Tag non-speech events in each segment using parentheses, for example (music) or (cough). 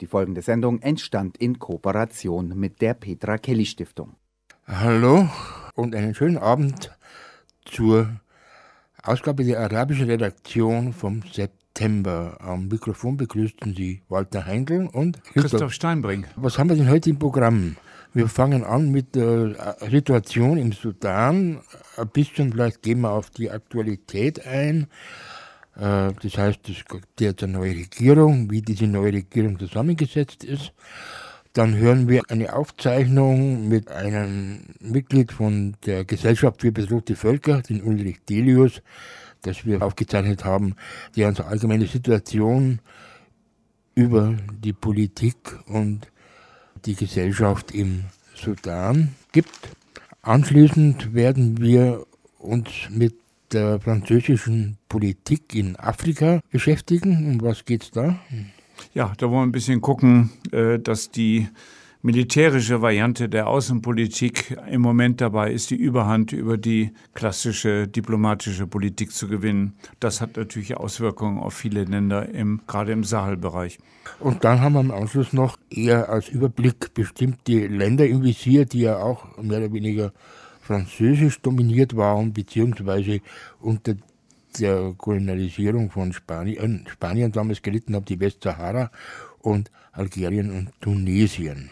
Die folgende Sendung entstand in Kooperation mit der Petra Kelly Stiftung. Hallo und einen schönen Abend zur Ausgabe der arabischen Redaktion vom September. Am Mikrofon begrüßten Sie Walter Heindl und Christoph, Christoph Steinbring. Was haben wir denn heute im Programm? Wir fangen an mit der Situation im Sudan. Ein bisschen vielleicht gehen wir auf die Aktualität ein. Äh, das heißt, es gibt jetzt eine neue Regierung, wie diese neue Regierung zusammengesetzt ist. Dann hören wir eine Aufzeichnung mit einem Mitglied von der Gesellschaft für bedrohte Völker, den Ulrich Delius, das wir aufgezeichnet haben, der unsere allgemeine Situation über die Politik und die Gesellschaft im Sudan gibt. Anschließend werden wir uns mit der französischen Politik in Afrika beschäftigen. Um was geht es da? Ja, da wollen wir ein bisschen gucken, äh, dass die militärische Variante der Außenpolitik im Moment dabei ist, die Überhand über die klassische diplomatische Politik zu gewinnen. Das hat natürlich Auswirkungen auf viele Länder, im, gerade im Sahelbereich. Und dann haben wir im Anschluss noch eher als Überblick bestimmte Länder im Visier, die ja auch mehr oder weniger französisch dominiert waren, beziehungsweise unter der Kolonialisierung von Spanien, Spanien damals gelitten haben, die Westsahara und Algerien und Tunesien.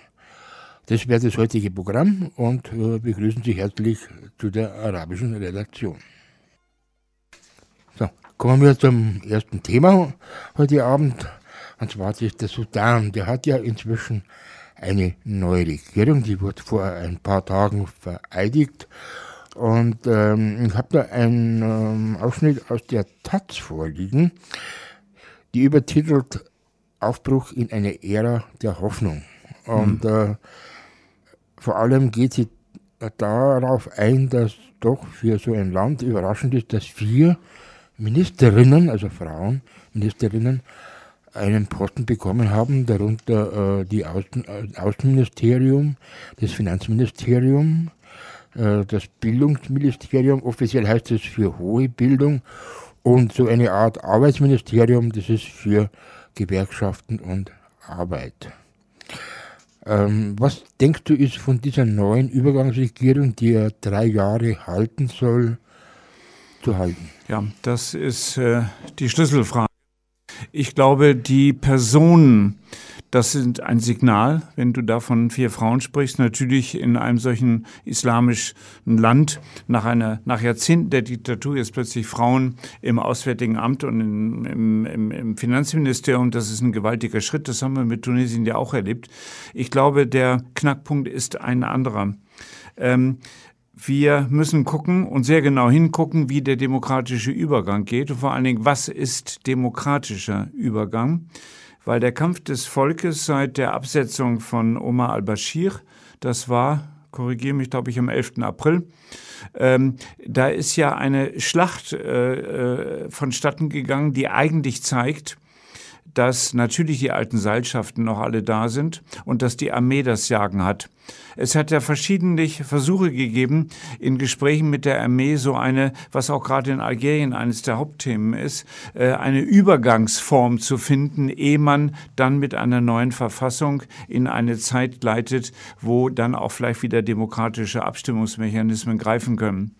Das wäre das heutige Programm und äh, begrüßen Sie herzlich zu der arabischen Redaktion. So, kommen wir zum ersten Thema heute Abend. Und zwar ist der Sudan. Der hat ja inzwischen eine neue Regierung, die wurde vor ein paar Tagen vereidigt. Und ähm, ich habe da einen ähm, Ausschnitt aus der Taz vorliegen, die übertitelt Aufbruch in eine Ära der Hoffnung. Und mhm. äh, vor allem geht sie darauf ein, dass doch für so ein Land überraschend ist, dass vier Ministerinnen, also Frauen, Ministerinnen, einen Posten bekommen haben, darunter äh, die Außen, äh, Außenministerium, das Finanzministerium, äh, das Bildungsministerium, offiziell heißt es für hohe Bildung, und so eine Art Arbeitsministerium, das ist für Gewerkschaften und Arbeit. Ähm, was denkst du, ist von dieser neuen Übergangsregierung, die ja drei Jahre halten soll, zu halten? Ja, das ist äh, die Schlüsselfrage. Ich glaube, die Personen, das sind ein Signal, wenn du da von vier Frauen sprichst. Natürlich in einem solchen islamischen Land nach einer, nach Jahrzehnten der Diktatur jetzt plötzlich Frauen im Auswärtigen Amt und in, im, im, im Finanzministerium. Das ist ein gewaltiger Schritt. Das haben wir mit Tunesien ja auch erlebt. Ich glaube, der Knackpunkt ist ein anderer. Ähm, wir müssen gucken und sehr genau hingucken, wie der demokratische Übergang geht und vor allen Dingen, was ist demokratischer Übergang? Weil der Kampf des Volkes seit der Absetzung von Omar al-Bashir, das war, korrigiere mich, glaube ich, am 11. April, ähm, da ist ja eine Schlacht äh, äh, vonstatten gegangen, die eigentlich zeigt, dass natürlich die alten Seilschaften noch alle da sind und dass die Armee das Jagen hat. Es hat ja verschiedentlich Versuche gegeben, in Gesprächen mit der Armee so eine, was auch gerade in Algerien eines der Hauptthemen ist, äh, eine Übergangsform zu finden, ehe man dann mit einer neuen Verfassung in eine Zeit leitet, wo dann auch vielleicht wieder demokratische Abstimmungsmechanismen greifen können.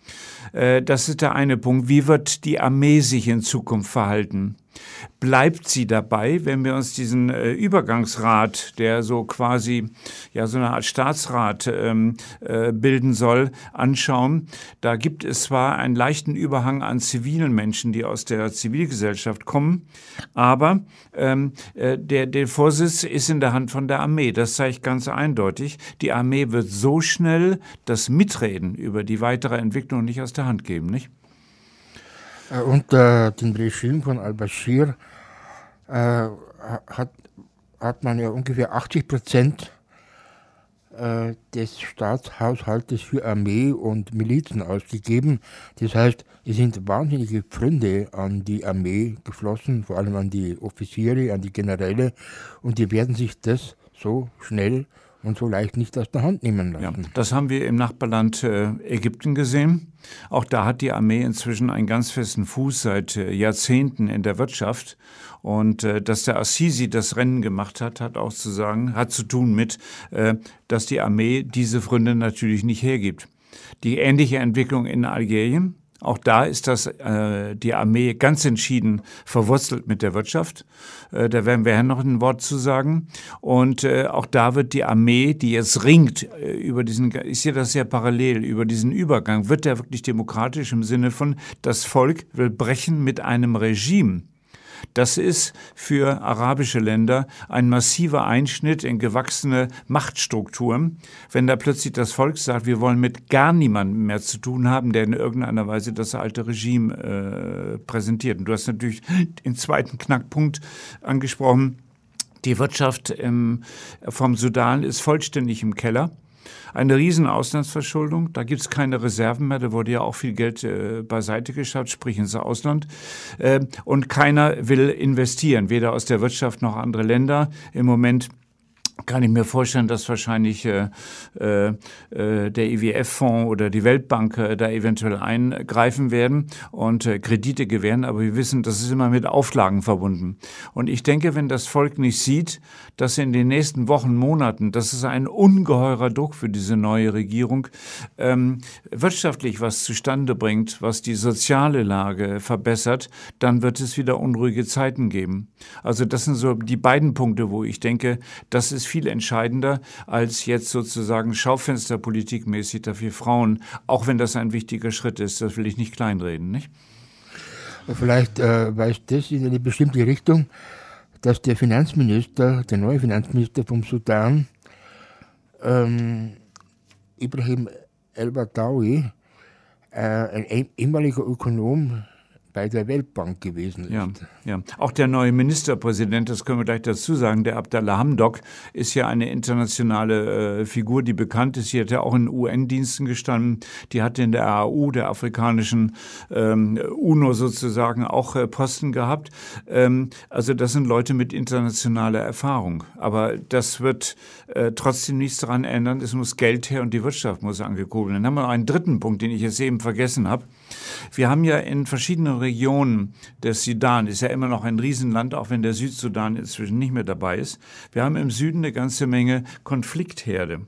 Äh, das ist der eine Punkt. Wie wird die Armee sich in Zukunft verhalten? Bleibt sie dabei, wenn wir uns diesen äh, Übergangsrat, der so quasi ja so eine Art Staatsrat ähm, äh, bilden soll, anschauen? Da gibt es zwar einen leichten Überhang an zivilen Menschen, die aus der Zivilgesellschaft kommen, aber ähm, äh, der, der Vorsitz ist in der Hand von der Armee. Das zeigt ganz eindeutig, die Armee wird so schnell das Mitreden über die weitere Entwicklung nicht aus der Hand geben, nicht? Äh, unter dem Regime von al-Bashir äh, hat, hat man ja ungefähr 80 Prozent äh, des Staatshaushaltes für Armee und Milizen ausgegeben. Das heißt, es sind wahnsinnige Pfründe an die Armee geflossen, vor allem an die Offiziere, an die Generäle, und die werden sich das so schnell und so leicht nicht aus der Hand nehmen lassen. Ja, das haben wir im Nachbarland äh, Ägypten gesehen. Auch da hat die Armee inzwischen einen ganz festen Fuß seit äh, Jahrzehnten in der Wirtschaft. Und äh, dass der Assisi das Rennen gemacht hat, hat auch zu sagen, hat zu tun mit, äh, dass die Armee diese Fründe natürlich nicht hergibt. Die ähnliche Entwicklung in Algerien, auch da ist das äh, die Armee ganz entschieden verwurzelt mit der Wirtschaft. Äh, da werden wir ja noch ein Wort zu sagen. Und äh, auch da wird die Armee, die jetzt ringt äh, über diesen, ich sehe das sehr parallel, über diesen Übergang, wird der wirklich demokratisch im Sinne von, das Volk will brechen mit einem Regime das ist für arabische Länder ein massiver Einschnitt in gewachsene Machtstrukturen, wenn da plötzlich das Volk sagt, wir wollen mit gar niemandem mehr zu tun haben, der in irgendeiner Weise das alte Regime äh, präsentiert. Und du hast natürlich den zweiten Knackpunkt angesprochen. Die Wirtschaft im, vom Sudan ist vollständig im Keller eine riesen Auslandsverschuldung. Da gibt es keine Reserven mehr. Da wurde ja auch viel Geld äh, beiseite geschafft, sprich ins Ausland. Äh, und keiner will investieren, weder aus der Wirtschaft noch andere Länder. Im Moment kann ich mir vorstellen, dass wahrscheinlich äh, äh, äh der IWF-Fonds oder die Weltbank äh, da eventuell eingreifen werden und äh, Kredite gewähren. Aber wir wissen, das ist immer mit Auflagen verbunden. Und ich denke, wenn das Volk nicht sieht, dass in den nächsten Wochen, Monaten, das ist ein ungeheurer Druck für diese neue Regierung, ähm, wirtschaftlich was zustande bringt, was die soziale Lage verbessert, dann wird es wieder unruhige Zeiten geben. Also das sind so die beiden Punkte, wo ich denke, das ist viel entscheidender als jetzt sozusagen Schaufensterpolitikmäßig dafür Frauen, auch wenn das ein wichtiger Schritt ist. Das will ich nicht kleinreden, nicht? Vielleicht äh, weist das in eine bestimmte Richtung, dass der Finanzminister, der neue Finanzminister vom Sudan, ähm, Ibrahim El-Badawi, äh, ein ehemaliger Ökonom bei der Weltbank gewesen ist. Ja, ja. Auch der neue Ministerpräsident, das können wir gleich dazu sagen, der Abdallah Hamdok, ist ja eine internationale äh, Figur, die bekannt ist. Sie hat ja auch in UN-Diensten gestanden. Die hat in der AU, der afrikanischen ähm, UNO sozusagen, auch äh, Posten gehabt. Ähm, also das sind Leute mit internationaler Erfahrung. Aber das wird äh, trotzdem nichts daran ändern. Es muss Geld her und die Wirtschaft muss angekurbelt werden. Dann haben wir noch einen dritten Punkt, den ich jetzt eben vergessen habe. Wir haben ja in verschiedenen Regionen des Sudan, ist ja immer noch ein Riesenland, auch wenn der Südsudan inzwischen nicht mehr dabei ist. Wir haben im Süden eine ganze Menge Konfliktherde.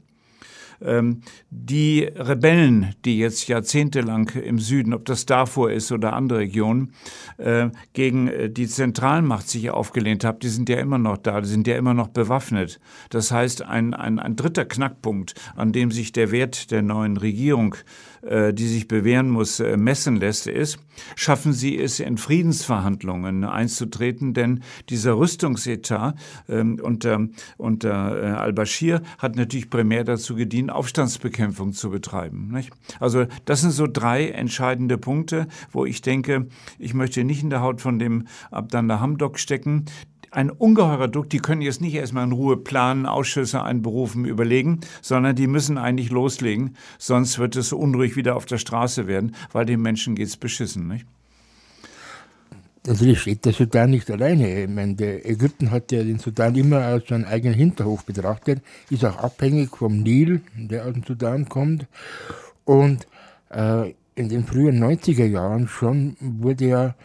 Ähm, die Rebellen, die jetzt jahrzehntelang im Süden, ob das Darfur ist oder andere Regionen, äh, gegen äh, die Zentralmacht sich aufgelehnt haben, die sind ja immer noch da, die sind ja immer noch bewaffnet. Das heißt, ein, ein, ein dritter Knackpunkt, an dem sich der Wert der neuen Regierung äh, die sich bewähren muss, äh, messen lässt, ist, schaffen sie es, in Friedensverhandlungen einzutreten, denn dieser Rüstungsetat ähm, unter, unter äh, al-Bashir hat natürlich primär dazu gedient, Aufstandsbekämpfung zu betreiben. Also das sind so drei entscheidende Punkte, wo ich denke, ich möchte nicht in der Haut von dem Abdallah Hamdok stecken, ein ungeheurer Druck. Die können jetzt nicht erstmal in Ruhe planen, Ausschüsse einberufen, überlegen, sondern die müssen eigentlich loslegen. Sonst wird es unruhig wieder auf der Straße werden, weil den Menschen geht es beschissen. Nicht? Natürlich steht der Sudan nicht alleine. Ich meine, Ägypten hat ja den Sudan immer als seinen eigenen Hinterhof betrachtet, ist auch abhängig vom Nil, der aus dem Sudan kommt. Und äh, in den frühen 90er Jahren schon wurde ja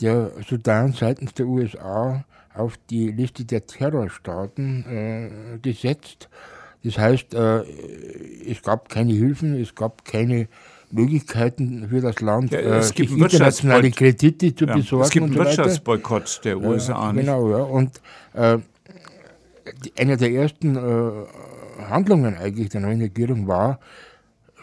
der Sudan seitens der USA auf die Liste der Terrorstaaten äh, gesetzt. Das heißt, äh, es gab keine Hilfen, es gab keine Möglichkeiten für das Land, ja, es äh, gibt internationale Kredite zu ja, besorgen. Es gibt einen so Wirtschaftsboykott der USA nicht. Genau, ja. Und äh, eine der ersten äh, Handlungen eigentlich der neuen Regierung war,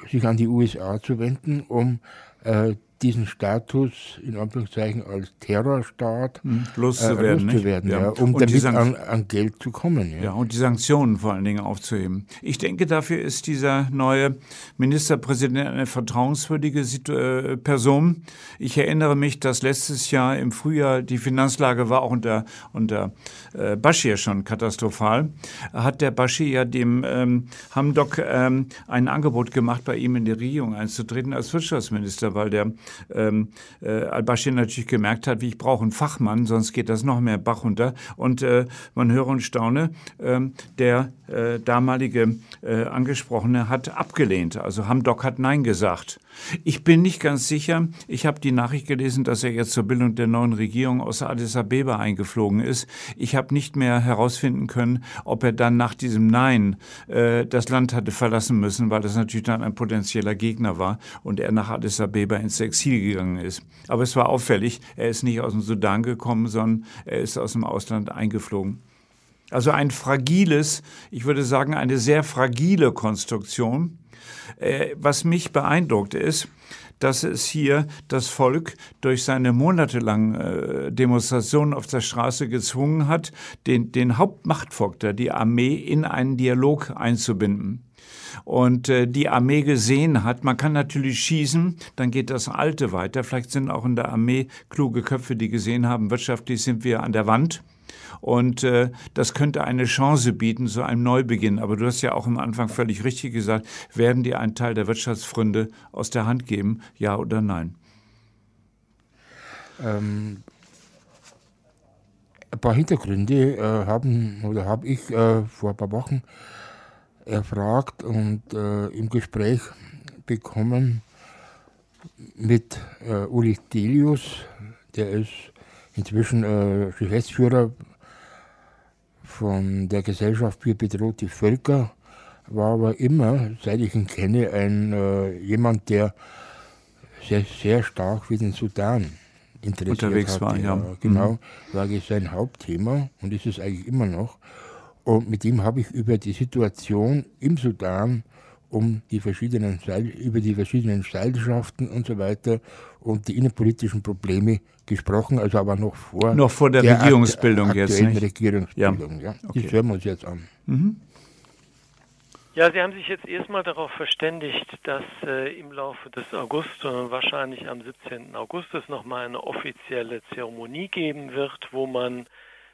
sich an die USA zu wenden, um äh, diesen Status in Anführungszeichen als Terrorstaat hm, loszuwerden, äh, loszuwerden ja. Ja, um und damit an, an, Geld zu kommen. Ja. ja, und die Sanktionen vor allen Dingen aufzuheben. Ich denke, dafür ist dieser neue Ministerpräsident eine vertrauenswürdige äh, Person. Ich erinnere mich, dass letztes Jahr im Frühjahr die Finanzlage war auch unter, unter äh, Bashir schon katastrophal. Hat der Bashir ja dem ähm, Hamdok ähm, ein Angebot gemacht, bei ihm in die Regierung einzutreten als Wirtschaftsminister, weil der ähm, äh, al-Bashir natürlich gemerkt hat, wie ich brauche einen Fachmann, sonst geht das noch mehr Bach runter. Und äh, man höre und staune, äh, der damalige äh, Angesprochene hat abgelehnt. Also Hamdok hat Nein gesagt. Ich bin nicht ganz sicher. Ich habe die Nachricht gelesen, dass er jetzt zur Bildung der neuen Regierung aus Addis Abeba eingeflogen ist. Ich habe nicht mehr herausfinden können, ob er dann nach diesem Nein äh, das Land hatte verlassen müssen, weil das natürlich dann ein potenzieller Gegner war und er nach Addis Abeba ins Exil gegangen ist. Aber es war auffällig, er ist nicht aus dem Sudan gekommen, sondern er ist aus dem Ausland eingeflogen. Also ein fragiles, ich würde sagen, eine sehr fragile Konstruktion. Äh, was mich beeindruckt ist, dass es hier das Volk durch seine monatelangen äh, Demonstrationen auf der Straße gezwungen hat, den, den Hauptmachtfaktor, die Armee, in einen Dialog einzubinden und äh, die Armee gesehen hat, man kann natürlich schießen, dann geht das Alte weiter. Vielleicht sind auch in der Armee kluge Köpfe, die gesehen haben, wirtschaftlich sind wir an der Wand. Und äh, das könnte eine Chance bieten zu einem Neubeginn. Aber du hast ja auch am Anfang völlig richtig gesagt, werden die einen Teil der Wirtschaftsfründe aus der Hand geben, ja oder nein? Ähm, ein paar Hintergründe äh, haben oder habe ich äh, vor ein paar Wochen erfragt und äh, im Gespräch bekommen mit äh, Uli Delius, der ist inzwischen äh, Geschäftsführer von der Gesellschaft für bedrohte Völker, war aber immer, seit ich ihn kenne, ein, äh, jemand, der sehr, sehr stark für den Sudan interessiert Unterwegs hat. war, ja. Genau, mhm. war sein Hauptthema und ist es eigentlich immer noch. Und mit ihm habe ich über die Situation im Sudan um die verschiedenen über die verschiedenen Seilschaften und so weiter und die innenpolitischen Probleme gesprochen, also aber noch vor, noch vor der, der Regierungsbildung akt jetzt nicht? Regierungsbildung, ja. ja. Okay. Das hören wir uns jetzt an. Mhm. Ja, Sie haben sich jetzt erstmal darauf verständigt, dass äh, im Laufe des August, äh, wahrscheinlich am 17. August, es nochmal eine offizielle Zeremonie geben wird, wo man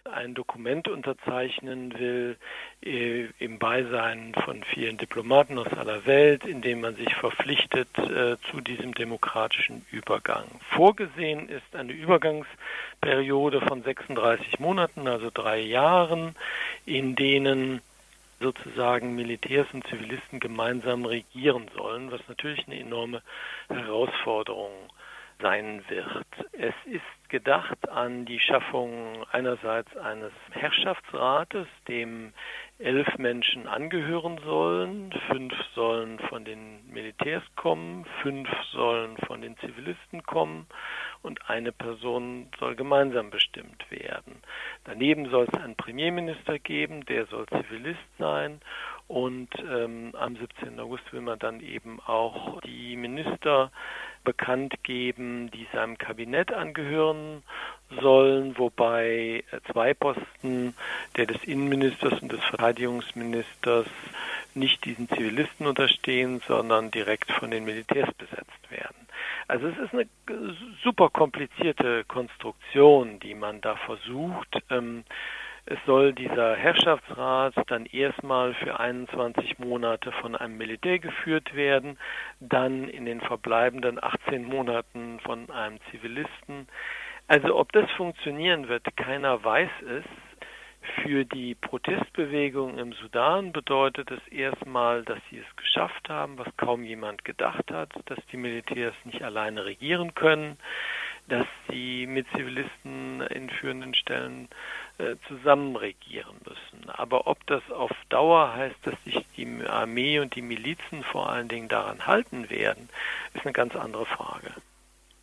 ein Dokument unterzeichnen will äh, im Beisein von vielen Diplomaten aus aller Welt, in dem man sich verpflichtet äh, zu diesem demokratischen Übergang. Vorgesehen ist eine Übergangsperiode von 36 Monaten, also drei Jahren, in denen sozusagen Militärs und Zivilisten gemeinsam regieren sollen, was natürlich eine enorme Herausforderung sein wird. Es ist gedacht an die Schaffung einerseits eines Herrschaftsrates, dem elf Menschen angehören sollen, fünf sollen von den Militärs kommen, fünf sollen von den Zivilisten kommen und eine Person soll gemeinsam bestimmt werden. Daneben soll es einen Premierminister geben, der soll Zivilist sein und ähm, am 17. August will man dann eben auch die Minister bekannt geben, die seinem Kabinett angehören sollen, wobei äh, zwei Posten, der des Innenministers und des Verteidigungsministers, nicht diesen Zivilisten unterstehen, sondern direkt von den Militärs besetzt werden. Also es ist eine super komplizierte Konstruktion, die man da versucht. Ähm, es soll dieser Herrschaftsrat dann erstmal für 21 Monate von einem Militär geführt werden, dann in den verbleibenden 18 Monaten von einem Zivilisten. Also ob das funktionieren wird, keiner weiß es. Für die Protestbewegung im Sudan bedeutet es erstmal, dass sie es geschafft haben, was kaum jemand gedacht hat, dass die Militärs nicht alleine regieren können, dass sie mit Zivilisten in führenden Stellen äh, zusammen regieren müssen. Aber ob das auf Dauer heißt, dass sich die Armee und die Milizen vor allen Dingen daran halten werden, ist eine ganz andere Frage.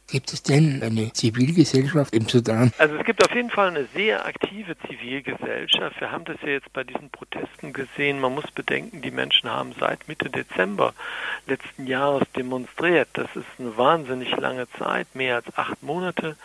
Gibt es denn eine Zivilgesellschaft im Sudan? Also es gibt auf jeden Fall eine sehr aktive Zivilgesellschaft. Wir haben das ja jetzt bei diesen Protesten gesehen. Man muss bedenken, die Menschen haben seit Mitte Dezember letzten Jahres demonstriert. Das ist eine wahnsinnig lange Zeit, mehr als acht Monate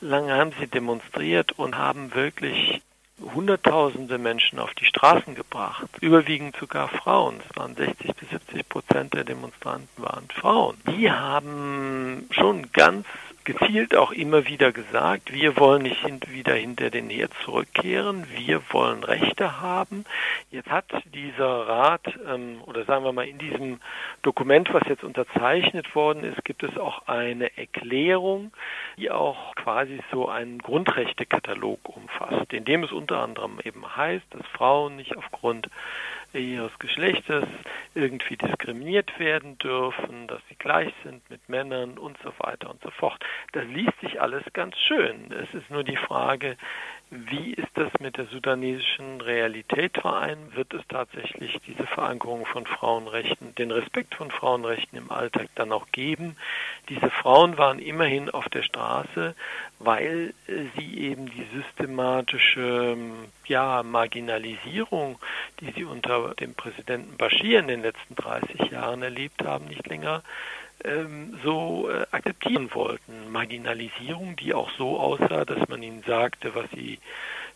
lang haben sie demonstriert und haben wirklich Hunderttausende Menschen auf die Straßen gebracht, überwiegend sogar Frauen. Es waren 60 bis 70 Prozent der Demonstranten waren Frauen. Die haben schon ganz gezielt auch immer wieder gesagt, wir wollen nicht wieder hinter den Herd zurückkehren, wir wollen Rechte haben. Jetzt hat dieser Rat, ähm, oder sagen wir mal in diesem Dokument, was jetzt unterzeichnet worden ist, gibt es auch eine Erklärung, die auch quasi so einen Grundrechtekatalog umfasst, in dem es unter anderem eben heißt, dass Frauen nicht aufgrund ihres Geschlechtes irgendwie diskriminiert werden dürfen, dass sie gleich sind mit Männern und so weiter und so fort. Das liest sich alles ganz schön. Es ist nur die Frage, wie ist das mit der sudanesischen Realität vereint? Wird es tatsächlich diese Verankerung von Frauenrechten, den Respekt von Frauenrechten im Alltag dann auch geben? Diese Frauen waren immerhin auf der Straße, weil sie eben die systematische ja, Marginalisierung, die sie unter dem Präsidenten Bashir in den letzten 30 Jahren erlebt haben, nicht länger so äh, akzeptieren wollten. Marginalisierung, die auch so aussah, dass man ihnen sagte, was sie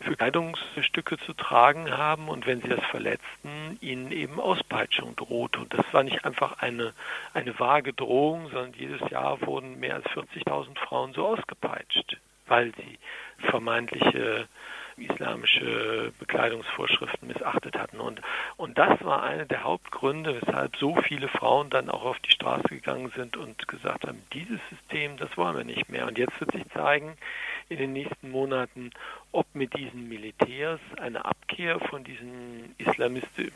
für Kleidungsstücke zu tragen haben und wenn sie das verletzten, ihnen eben Auspeitschung drohte. Und das war nicht einfach eine, eine vage Drohung, sondern jedes Jahr wurden mehr als 40.000 Frauen so ausgepeitscht, weil sie vermeintliche islamische Bekleidungsvorschriften missachtet hatten. Und, und das war einer der Hauptgründe, weshalb so viele Frauen dann auch auf die Straße gegangen sind und gesagt haben, dieses System, das wollen wir nicht mehr. Und jetzt wird sich zeigen in den nächsten Monaten, ob mit diesen Militärs eine Abkehr von diesen islamistisch,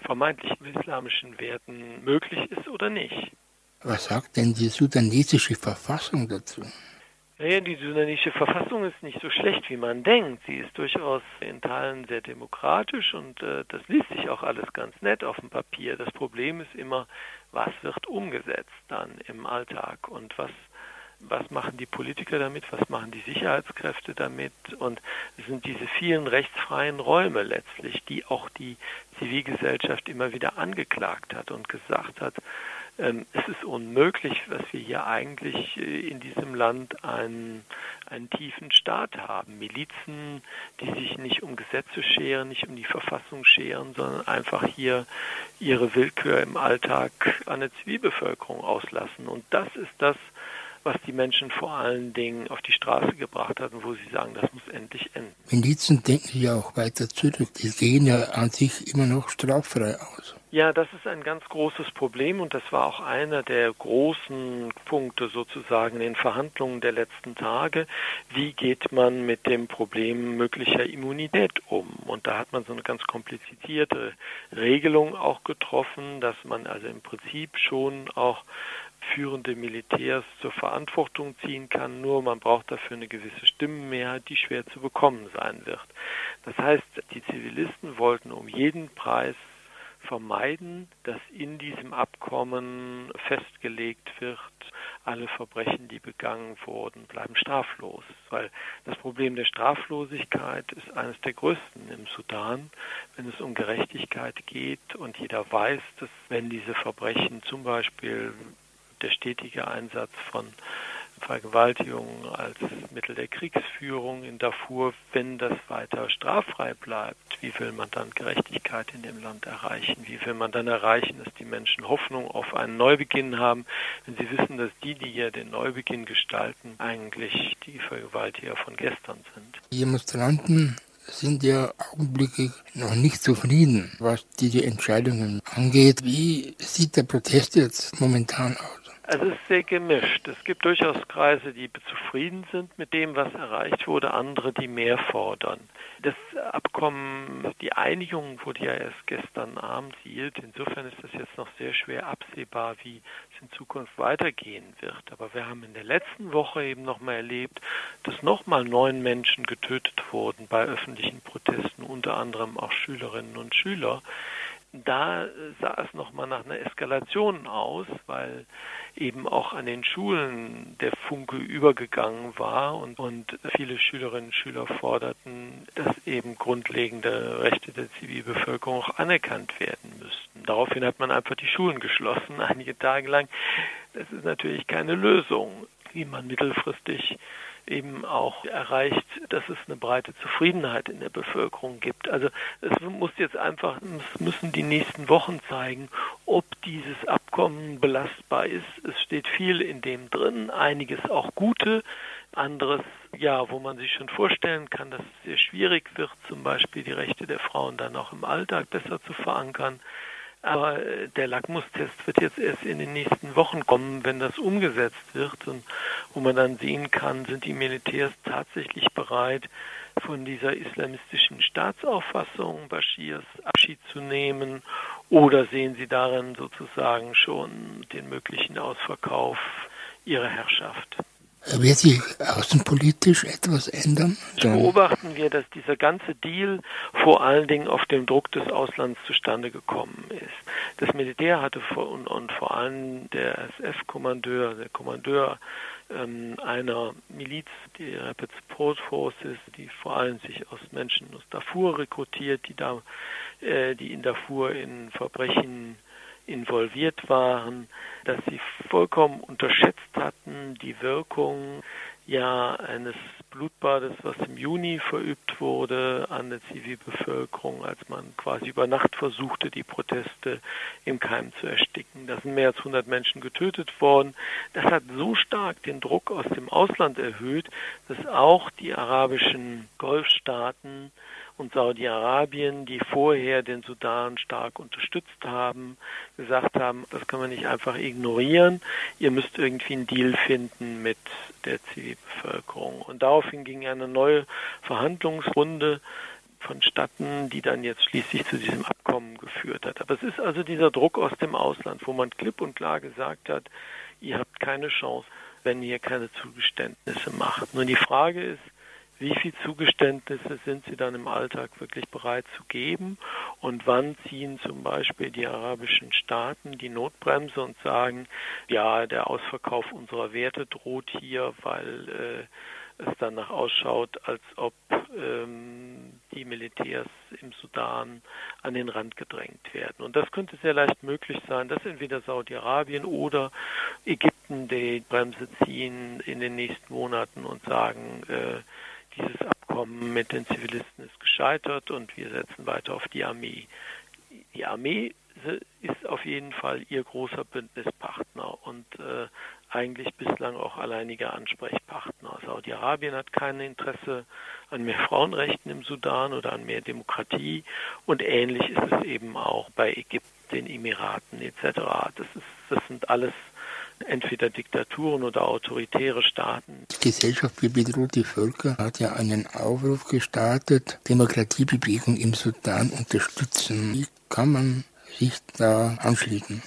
vermeintlichen islamischen Werten möglich ist oder nicht. Was sagt denn die sudanesische Verfassung dazu? Naja, die sudanesische Verfassung ist nicht so schlecht, wie man denkt. Sie ist durchaus in Teilen sehr demokratisch und äh, das liest sich auch alles ganz nett auf dem Papier. Das Problem ist immer, was wird umgesetzt dann im Alltag und was was machen die Politiker damit, was machen die Sicherheitskräfte damit und es sind diese vielen rechtsfreien Räume letztlich, die auch die Zivilgesellschaft immer wieder angeklagt hat und gesagt hat, es ist unmöglich, dass wir hier eigentlich äh, in diesem Land einen, einen tiefen Staat haben. Milizen, die sich nicht um Gesetze scheren, nicht um die Verfassung scheren, sondern einfach hier ihre Willkür im Alltag an der Zivilbevölkerung auslassen. Und das ist das, was die Menschen vor allen Dingen auf die Straße gebracht hat und wo sie sagen, das muss endlich enden. Milizen denken ja auch weiter zurück. Die gehen ja an sich immer noch straffrei aus. Ja, das ist ein ganz großes Problem und das war auch einer der großen Punkte sozusagen in den Verhandlungen der letzten Tage. Wie geht man mit dem Problem möglicher Immunität um? Und da hat man so eine ganz komplizierte Regelung auch getroffen, dass man also im Prinzip schon auch führende Militärs zur Verantwortung ziehen kann, nur man braucht dafür eine gewisse Stimmenmehrheit, die schwer zu bekommen sein wird. Das heißt, die Zivilisten wollten um jeden Preis vermeiden, dass in diesem Abkommen festgelegt wird, alle Verbrechen, die begangen wurden, bleiben straflos. Weil das Problem der Straflosigkeit ist eines der größten im Sudan, wenn es um Gerechtigkeit geht und jeder weiß, dass wenn diese Verbrechen zum Beispiel der stetige Einsatz von Vergewaltigung als Mittel der Kriegsführung in Darfur, wenn das weiter straffrei bleibt, wie will man dann Gerechtigkeit in dem Land erreichen? Wie will man dann erreichen, dass die Menschen Hoffnung auf einen Neubeginn haben, wenn sie wissen, dass die, die ja den Neubeginn gestalten, eigentlich die Vergewaltiger von gestern sind? Die Demonstranten sind ja augenblicklich noch nicht zufrieden, was diese Entscheidungen angeht. Wie sieht der Protest jetzt momentan aus? Es ist sehr gemischt. Es gibt durchaus Kreise, die zufrieden sind mit dem, was erreicht wurde, andere, die mehr fordern. Das Abkommen, die Einigung wurde ja erst gestern Abend hielt. Insofern ist es jetzt noch sehr schwer absehbar, wie es in Zukunft weitergehen wird. Aber wir haben in der letzten Woche eben nochmal erlebt, dass nochmal neun Menschen getötet wurden bei öffentlichen Protesten, unter anderem auch Schülerinnen und Schüler da sah es nochmal nach einer Eskalation aus, weil eben auch an den Schulen der Funke übergegangen war und, und viele Schülerinnen und Schüler forderten, dass eben grundlegende Rechte der Zivilbevölkerung auch anerkannt werden müssten. Daraufhin hat man einfach die Schulen geschlossen, (laughs) einige Tage lang. Das ist natürlich keine Lösung, wie man mittelfristig eben auch erreicht, dass es eine breite Zufriedenheit in der Bevölkerung gibt. Also es muss jetzt einfach, es müssen die nächsten Wochen zeigen, ob dieses Abkommen belastbar ist. Es steht viel in dem drin, einiges auch Gute, anderes, ja, wo man sich schon vorstellen kann, dass es sehr schwierig wird, zum Beispiel die Rechte der Frauen dann auch im Alltag besser zu verankern. Aber äh, der Lackmustest wird jetzt erst in den nächsten Wochen kommen, wenn das umgesetzt wird und wo man dann sehen kann, sind die Militärs tatsächlich bereit, von dieser islamistischen Staatsauffassung Bashirs Abschied zu nehmen oder sehen sie darin sozusagen schon den möglichen Ausverkauf ihrer Herrschaft? Wird sich außenpolitisch etwas ändern? Beobachten wir, dass dieser ganze Deal vor allen Dingen auf dem Druck des Auslands zustande gekommen ist. Das Militär hatte vor, und, und vor allem der SF-Kommandeur, der Kommandeur ähm, einer Miliz, die Rapid Support Forces, die vor allem sich aus Menschen aus Darfur rekrutiert, die da, äh, die in Darfur in Verbrechen involviert waren, dass sie vollkommen unterschätzt hatten die Wirkung ja eines Blutbades, was im Juni verübt wurde an der Zivilbevölkerung, als man quasi über Nacht versuchte, die Proteste im Keim zu ersticken. Da sind mehr als 100 Menschen getötet worden. Das hat so stark den Druck aus dem Ausland erhöht, dass auch die arabischen Golfstaaten und Saudi-Arabien, die vorher den Sudan stark unterstützt haben, gesagt haben, das kann man nicht einfach ignorieren, ihr müsst irgendwie einen Deal finden mit der Zivilbevölkerung. Und daraufhin ging eine neue Verhandlungsrunde vonstatten, die dann jetzt schließlich zu diesem Abkommen geführt hat. Aber es ist also dieser Druck aus dem Ausland, wo man klipp und klar gesagt hat, ihr habt keine Chance, wenn ihr keine Zugeständnisse macht. Nun die Frage ist, wie viel Zugeständnisse sind sie dann im Alltag wirklich bereit zu geben und wann ziehen zum Beispiel die arabischen Staaten die Notbremse und sagen, ja, der Ausverkauf unserer Werte droht hier, weil äh, es danach ausschaut, als ob ähm, die Militärs im Sudan an den Rand gedrängt werden. Und das könnte sehr leicht möglich sein, dass entweder Saudi-Arabien oder Ägypten die Bremse ziehen in den nächsten Monaten und sagen, äh, dieses Abkommen mit den Zivilisten ist gescheitert und wir setzen weiter auf die Armee. Die Armee ist auf jeden Fall ihr großer Bündnispartner und äh, eigentlich bislang auch alleiniger Ansprechpartner. Saudi-Arabien hat kein Interesse an mehr Frauenrechten im Sudan oder an mehr Demokratie und ähnlich ist es eben auch bei Ägypten, den Emiraten etc. Das, ist, das sind alles entweder Diktaturen oder autoritäre Staaten. Die Gesellschaft für bedrohte Völker hat ja einen Aufruf gestartet, Demokratiebewegung im Sudan unterstützen. Wie kann man sich da anschließen?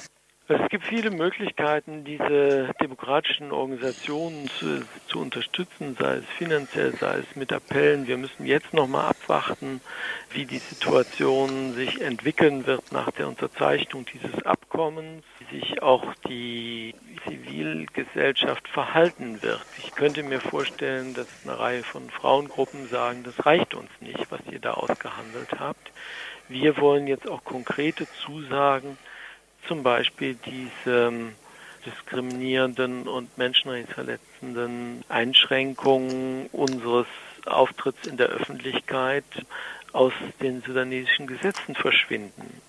Es gibt viele Möglichkeiten, diese demokratischen Organisationen zu, zu, unterstützen, sei es finanziell, sei es mit Appellen. Wir müssen jetzt nochmal abwarten, wie die Situation sich entwickeln wird nach der Unterzeichnung dieses Abkommens, wie sich auch die Zivilgesellschaft verhalten wird. Ich könnte mir vorstellen, dass eine Reihe von Frauengruppen sagen, das reicht uns nicht, was ihr da ausgehandelt habt. Wir wollen jetzt auch konkrete Zusagen, zum Beispiel diese ähm, diskriminierenden und menschenrechtsverletzenden Einschränkungen unseres Auftritts in der Öffentlichkeit aus den sudanesischen Gesetzen verschwinden.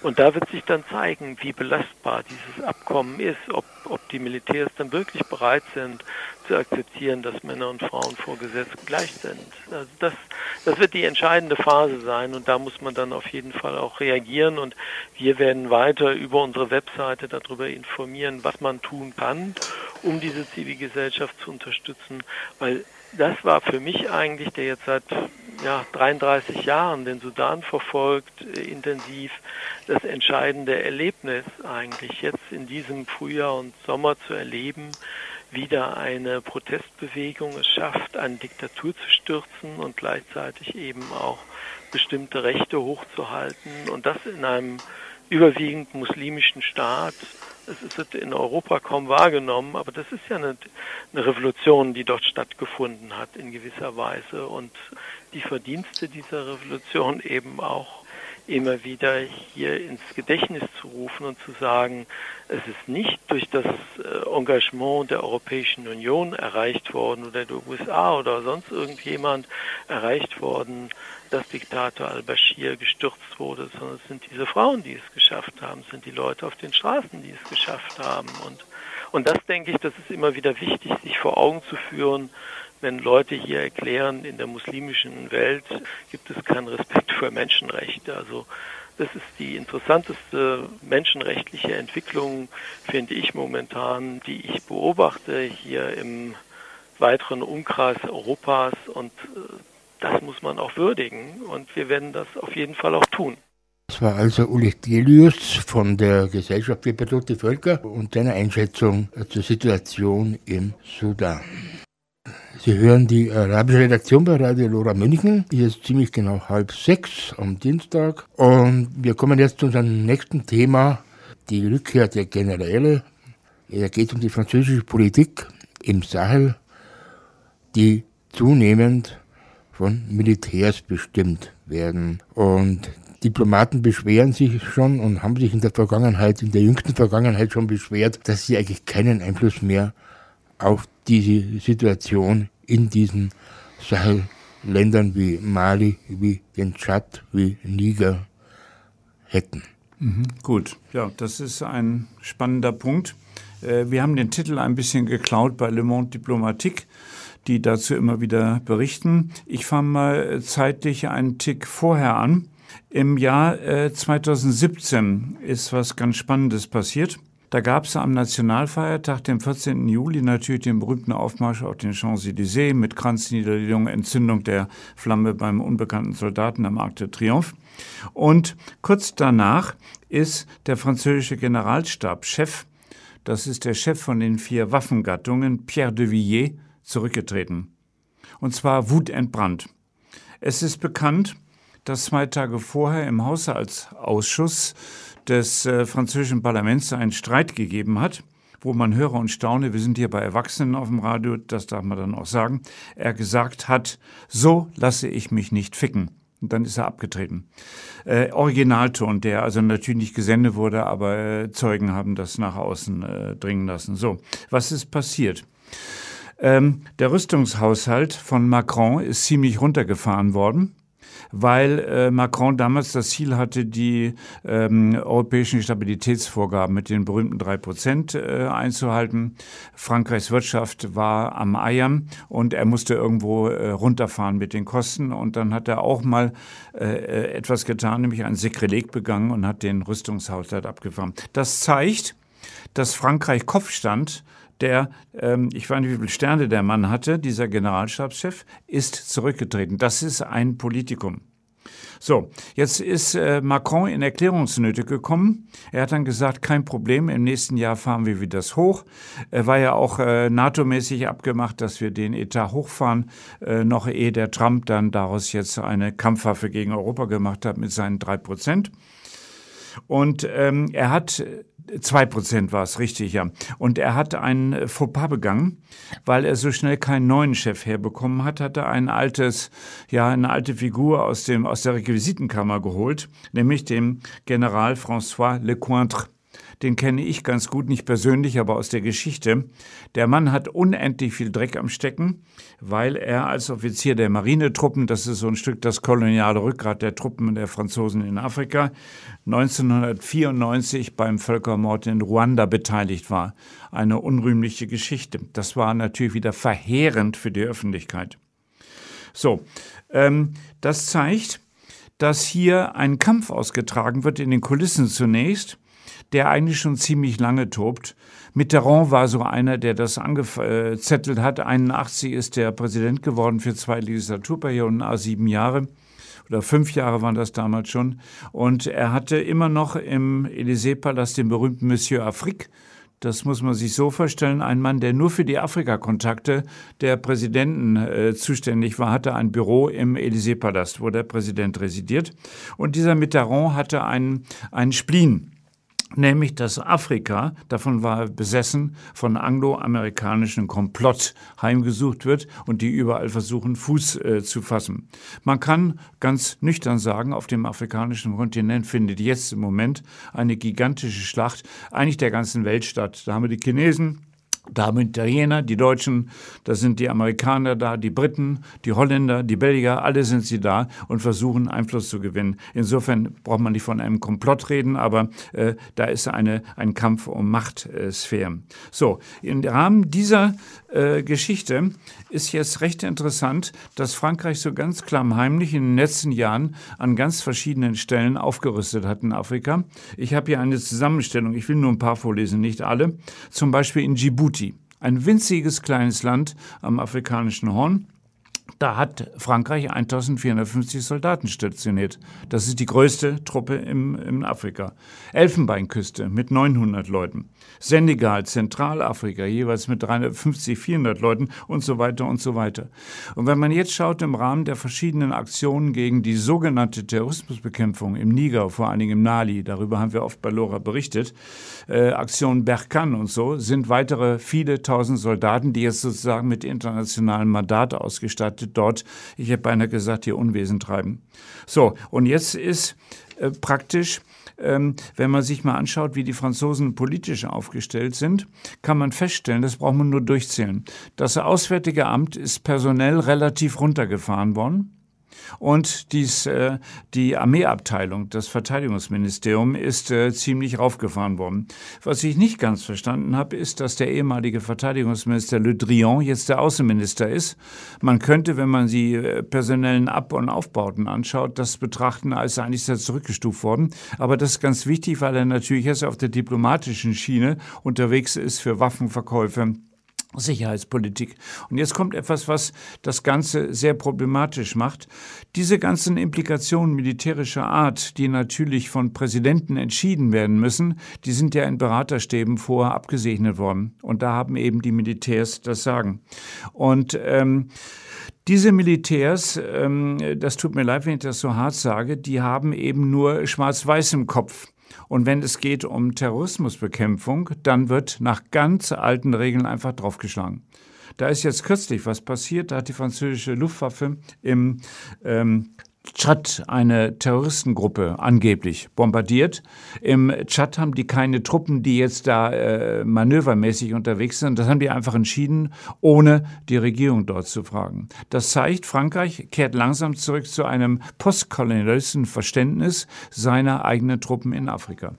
Und da wird sich dann zeigen, wie belastbar dieses Abkommen ist, ob, ob die Militärs dann wirklich bereit sind zu akzeptieren, dass Männer und Frauen vor Gesetz gleich sind. Also das, das wird die entscheidende Phase sein und da muss man dann auf jeden Fall auch reagieren und wir werden weiter über unsere Webseite darüber informieren, was man tun kann, um diese Zivilgesellschaft zu unterstützen, weil das war für mich eigentlich, der jetzt seit ja, 33 Jahren den Sudan verfolgt, äh, intensiv, das entscheidende Erlebnis eigentlich jetzt in diesem Frühjahr und Sommer zu erleben, wieder eine Protestbewegung es schafft, eine Diktatur zu stürzen und gleichzeitig eben auch bestimmte Rechte hochzuhalten. Und das in einem überwiegend muslimischen Staat es wird in Europa kaum wahrgenommen, aber das ist ja eine, eine, Revolution, die dort stattgefunden hat in gewisser Weise. Und die Verdienste dieser Revolution eben auch immer wieder hier ins Gedächtnis zu rufen und zu sagen, es ist nicht durch das äh, Engagement der Europäischen Union erreicht worden oder der USA oder sonst irgendjemand erreicht worden, dass Diktator al-Bashir gestürzt wurde, sondern es sind diese Frauen, die es geschafft haben, es sind die Leute auf den Straßen, die es geschafft haben. Und, und das denke ich, das ist immer wieder wichtig, sich vor Augen zu führen, wenn Leute hier erklären, in der muslimischen Welt gibt es keinen Respekt für Menschenrechte. Also das ist die interessanteste menschenrechtliche Entwicklung, finde ich momentan, die ich beobachte hier im weiteren Umkreis Europas und äh, das muss man auch würdigen und wir werden das auf jeden Fall auch tun. Das war also Uli Delius von der Gesellschaft für bedrohte Völker und seine Einschätzung zur Situation im Sudan. Sie hören die arabische Redaktion bei Radio Lora München. Hier ist ziemlich genau halb sechs am Dienstag. Und wir kommen jetzt zu unserem nächsten Thema, die Rückkehr der Generäle. Es geht um die französische Politik im Sahel, die zunehmend von Militärs bestimmt werden. Und Diplomaten beschweren sich schon und haben sich in der Vergangenheit, in der jüngsten Vergangenheit schon beschwert, dass sie eigentlich keinen Einfluss mehr auf diese Situation in diesen Sahelländern wie Mali, wie den Tschad, wie Niger hätten. Mhm, gut, ja, das ist ein spannender Punkt. Äh, wir haben den Titel ein bisschen geklaut bei Le Monde Diplomatique, die dazu immer wieder berichten. Ich fange mal zeitlich einen Tick vorher an. Im Jahr 2017 äh, ist was ganz Spannendes passiert. Da gab es am Nationalfeiertag, dem 14. Juli, natürlich den berühmten Aufmarsch auf den Champs-Élysées mit Kranzniederlegung, Entzündung der Flamme beim unbekannten Soldaten am Arc de Triomphe. Und kurz danach ist der französische Generalstabschef, das ist der Chef von den vier Waffengattungen, Pierre de Villiers, zurückgetreten. Und zwar wutentbrannt. Es ist bekannt, dass zwei Tage vorher im Haushaltsausschuss des äh, französischen Parlaments einen Streit gegeben hat, wo man höre und staune, wir sind hier bei Erwachsenen auf dem Radio, das darf man dann auch sagen, er gesagt hat, so lasse ich mich nicht ficken. Und dann ist er abgetreten. Äh, Originalton, der also natürlich nicht gesendet wurde, aber äh, Zeugen haben das nach außen äh, dringen lassen. So, was ist passiert? Ähm, der Rüstungshaushalt von Macron ist ziemlich runtergefahren worden weil äh, Macron damals das Ziel hatte, die ähm, europäischen Stabilitätsvorgaben mit den berühmten drei Prozent äh, einzuhalten. Frankreichs Wirtschaft war am Eiern und er musste irgendwo äh, runterfahren mit den Kosten. Und dann hat er auch mal äh, äh etwas getan, nämlich ein Sekreleg begangen und hat den Rüstungshaushalt abgefahren. Das zeigt, dass Frankreich Kopf stand der, ähm, ich weiß nicht, wie viele Sterne der Mann hatte, dieser Generalstabschef, ist zurückgetreten. Das ist ein Politikum. So, jetzt ist äh, Macron in Erklärungsnöte gekommen. Er hat dann gesagt, kein Problem, im nächsten Jahr fahren wir wieder das hoch. Er war ja auch äh, NATO-mäßig abgemacht, dass wir den Etat hochfahren, äh, noch ehe der Trump dann daraus jetzt eine Kampfwaffe gegen Europa gemacht hat mit seinen drei Prozent. Und ähm, er hat Zwei Prozent war es, richtig, ja. Und er hat einen Fauxpas begangen, weil er so schnell keinen neuen Chef herbekommen hat, hat er ein altes, ja, eine alte Figur aus dem, aus der Requisitenkammer geholt, nämlich dem General François Lecointre. Den kenne ich ganz gut, nicht persönlich, aber aus der Geschichte. Der Mann hat unendlich viel Dreck am Stecken, weil er als Offizier der Marinetruppen, das ist so ein Stück das koloniale Rückgrat der Truppen der Franzosen in Afrika, 1994 beim Völkermord in Ruanda beteiligt war. Eine unrühmliche Geschichte. Das war natürlich wieder verheerend für die Öffentlichkeit. So, ähm, das zeigt, dass hier ein Kampf ausgetragen wird in den Kulissen zunächst der eigentlich schon ziemlich lange tobt. Mitterrand war so einer, der das angezettelt hat. 81 ist der Präsident geworden für zwei Legislaturperioden, a sieben Jahre oder fünf Jahre waren das damals schon. Und er hatte immer noch im Élysée-Palast den berühmten Monsieur Afrique. Das muss man sich so vorstellen. Ein Mann, der nur für die Afrika-Kontakte der Präsidenten äh, zuständig war, hatte ein Büro im Élysée-Palast, wo der Präsident residiert. Und dieser Mitterrand hatte einen, einen Spleen nämlich dass Afrika, davon war er besessen, von angloamerikanischen Komplott heimgesucht wird und die überall versuchen, Fuß äh, zu fassen. Man kann ganz nüchtern sagen, auf dem afrikanischen Kontinent findet jetzt im Moment eine gigantische Schlacht eigentlich der ganzen Welt statt. Da haben wir die Chinesen, da haben Italiener, die Deutschen, da sind die Amerikaner da, die Briten, die Holländer, die Belgier, alle sind sie da und versuchen Einfluss zu gewinnen. Insofern braucht man nicht von einem Komplott reden, aber äh, da ist eine, ein Kampf um Machtsphären. So, im Rahmen dieser äh, Geschichte ist jetzt recht interessant, dass Frankreich so ganz klammheimlich in den letzten Jahren an ganz verschiedenen Stellen aufgerüstet hat in Afrika. Ich habe hier eine Zusammenstellung, ich will nur ein paar vorlesen, nicht alle. Zum Beispiel in Djibouti, ein winziges kleines Land am afrikanischen Horn. Da hat Frankreich 1450 Soldaten stationiert. Das ist die größte Truppe im, in Afrika. Elfenbeinküste mit 900 Leuten. Senegal, Zentralafrika jeweils mit 350, 400 Leuten und so weiter und so weiter. Und wenn man jetzt schaut im Rahmen der verschiedenen Aktionen gegen die sogenannte Terrorismusbekämpfung im Niger, vor allen Dingen im Mali, darüber haben wir oft bei Lora berichtet, äh, Aktion Berkan und so, sind weitere viele tausend Soldaten, die jetzt sozusagen mit internationalem Mandat ausgestattet dort, ich hätte beinahe gesagt, hier Unwesen treiben. So, und jetzt ist äh, praktisch ähm, wenn man sich mal anschaut, wie die Franzosen politisch aufgestellt sind, kann man feststellen, das braucht man nur durchzählen. Das Auswärtige Amt ist personell relativ runtergefahren worden. Und dies, äh, die Armeeabteilung, das Verteidigungsministerium, ist äh, ziemlich raufgefahren worden. Was ich nicht ganz verstanden habe, ist, dass der ehemalige Verteidigungsminister Le Drian jetzt der Außenminister ist. Man könnte, wenn man die äh, personellen Ab- und Aufbauten anschaut, das betrachten, als eigentlich er zurückgestuft worden. Aber das ist ganz wichtig, weil er natürlich jetzt auf der diplomatischen Schiene unterwegs ist für Waffenverkäufe Sicherheitspolitik. Und jetzt kommt etwas, was das Ganze sehr problematisch macht. Diese ganzen Implikationen militärischer Art, die natürlich von Präsidenten entschieden werden müssen, die sind ja in Beraterstäben vorher abgesegnet worden. Und da haben eben die Militärs das Sagen. Und ähm, diese Militärs, ähm, das tut mir leid, wenn ich das so hart sage, die haben eben nur Schwarz-Weiß im Kopf. Und wenn es geht um Terrorismusbekämpfung, dann wird nach ganz alten Regeln einfach draufgeschlagen. Da ist jetzt kürzlich was passiert, da hat die französische Luftwaffe im ähm, Tschad eine Terroristengruppe angeblich bombardiert. Im Tschad haben die keine Truppen, die jetzt da äh, manövermäßig unterwegs sind. Das haben die einfach entschieden, ohne die Regierung dort zu fragen. Das zeigt, Frankreich kehrt langsam zurück zu einem postkolonialistischen Verständnis seiner eigenen Truppen in Afrika.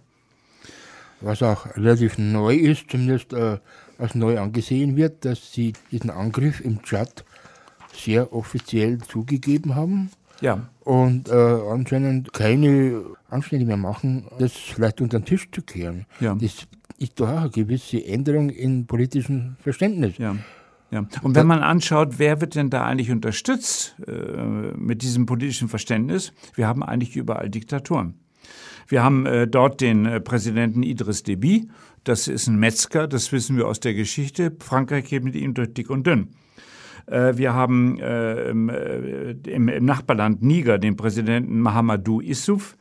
Was auch relativ neu ist, zumindest äh, als neu angesehen wird, dass sie diesen Angriff im Tschad sehr offiziell zugegeben haben ja. Und äh, anscheinend keine Anstände mehr machen, das vielleicht unter den Tisch zu kehren. Ja. Das ist doch auch eine gewisse Änderung im politischen Verständnis. Ja. Ja. Und wenn man anschaut, wer wird denn da eigentlich unterstützt äh, mit diesem politischen Verständnis? Wir haben eigentlich überall Diktaturen. Wir haben äh, dort den äh, Präsidenten Idris Deby. Das ist ein Metzger, das wissen wir aus der Geschichte. Frankreich geht mit ihm durch dick und dünn. Äh, wir haben äh, im, äh, im Nachbarland Niger den Präsidenten Mahamadou Issouf.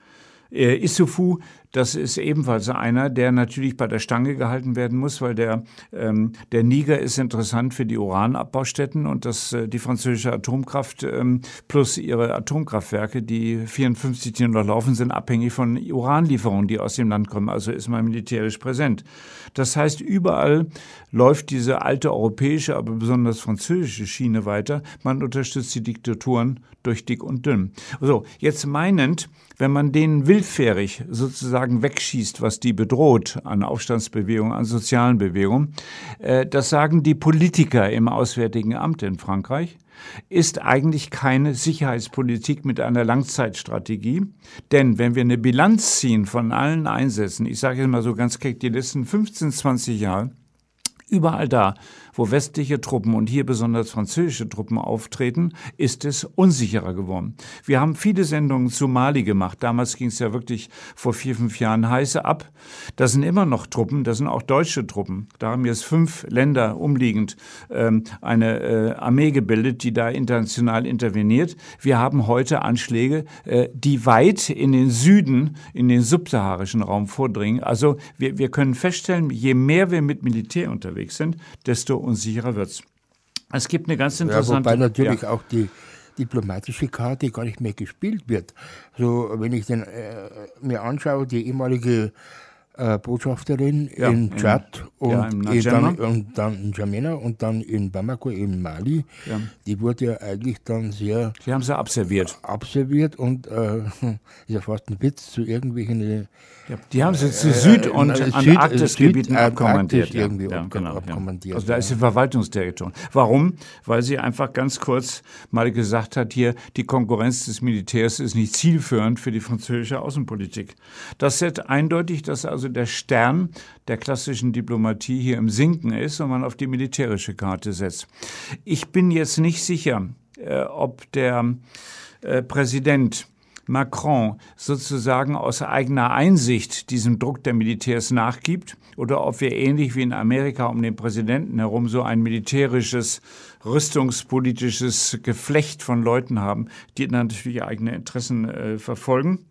Issoufou, das ist ebenfalls einer, der natürlich bei der Stange gehalten werden muss, weil der, ähm, der Niger ist interessant für die Uranabbaustätten und das, äh, die französische Atomkraft ähm, plus ihre Atomkraftwerke, die 54, die noch laufen, sind abhängig von Uranlieferungen, die aus dem Land kommen. Also ist man militärisch präsent. Das heißt, überall läuft diese alte europäische, aber besonders französische Schiene weiter. Man unterstützt die Diktaturen durch dick und dünn. So, jetzt meinend, wenn man denen willfährig sozusagen wegschießt, was die bedroht an Aufstandsbewegungen, an sozialen Bewegungen, äh, das sagen die Politiker im Auswärtigen Amt in Frankreich, ist eigentlich keine Sicherheitspolitik mit einer Langzeitstrategie. Denn wenn wir eine Bilanz ziehen von allen Einsätzen, ich sage jetzt mal so ganz keck, die letzten 15, 20 Jahre, überall da, wo westliche Truppen und hier besonders französische Truppen auftreten, ist es unsicherer geworden. Wir haben viele Sendungen zu Mali gemacht. Damals ging es ja wirklich vor vier, fünf Jahren heiße ab. Da sind immer noch Truppen, da sind auch deutsche Truppen. Da haben jetzt fünf Länder umliegend ähm, eine äh, Armee gebildet, die da international interveniert. Wir haben heute Anschläge, äh, die weit in den Süden, in den subsaharischen Raum vordringen. Also wir, wir können feststellen, je mehr wir mit Militär unterwegs sind, desto unsicherer wird's. Es gibt eine ganz interessante... Ja, wobei natürlich ja. auch die diplomatische Karte gar nicht mehr gespielt wird. So, wenn ich den, äh, mir anschaue, die ehemalige äh, Botschafterin ja, in Tschad und, ja, dann, und dann in Jamena und dann in Bamako in Mali. Ja. Die wurde ja eigentlich dann sehr. Sie haben sie abserviert. Abserviert und äh, (laughs) ist ja fast ein Witz zu irgendwelchen. Äh, die haben sie zu Süd- äh, und äh, Antarktisgebieten abkommandiert. Irgendwie ja, genau, abkommandiert. Also da ist die Verwaltungsterritorium. Warum? Weil sie einfach ganz kurz mal gesagt hat, hier die Konkurrenz des Militärs ist nicht zielführend für die französische Außenpolitik. Das ist eindeutig, dass also also der Stern der klassischen Diplomatie hier im Sinken ist und man auf die militärische Karte setzt. Ich bin jetzt nicht sicher, äh, ob der äh, Präsident Macron sozusagen aus eigener Einsicht diesem Druck der Militärs nachgibt oder ob wir ähnlich wie in Amerika um den Präsidenten herum so ein militärisches, rüstungspolitisches Geflecht von Leuten haben, die natürlich eigene Interessen äh, verfolgen.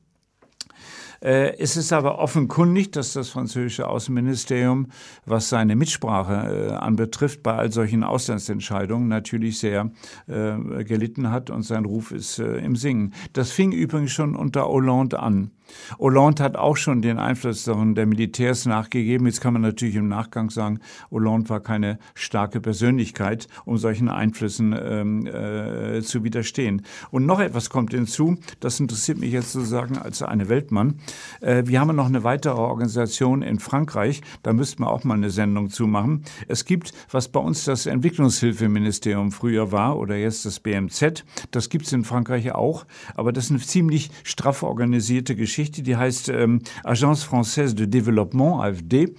Äh, es ist aber offenkundig, dass das französische Außenministerium, was seine Mitsprache äh, anbetrifft, bei all solchen Auslandsentscheidungen natürlich sehr äh, gelitten hat und sein Ruf ist im Singen. Das fing übrigens schon unter Hollande an. Hollande hat auch schon den Einfluss der Militärs nachgegeben. Jetzt kann man natürlich im Nachgang sagen, Hollande war keine starke Persönlichkeit, um solchen Einflüssen ähm, äh, zu widerstehen. Und noch etwas kommt hinzu, das interessiert mich jetzt sozusagen als eine Weltmann. Äh, wir haben noch eine weitere Organisation in Frankreich, da müssten wir auch mal eine Sendung zumachen. Es gibt, was bei uns das Entwicklungshilfeministerium früher war oder jetzt das BMZ, das gibt es in Frankreich auch, aber das ist eine ziemlich straff organisierte Geschichte, die heißt ähm, Agence Française de Développement, AFD.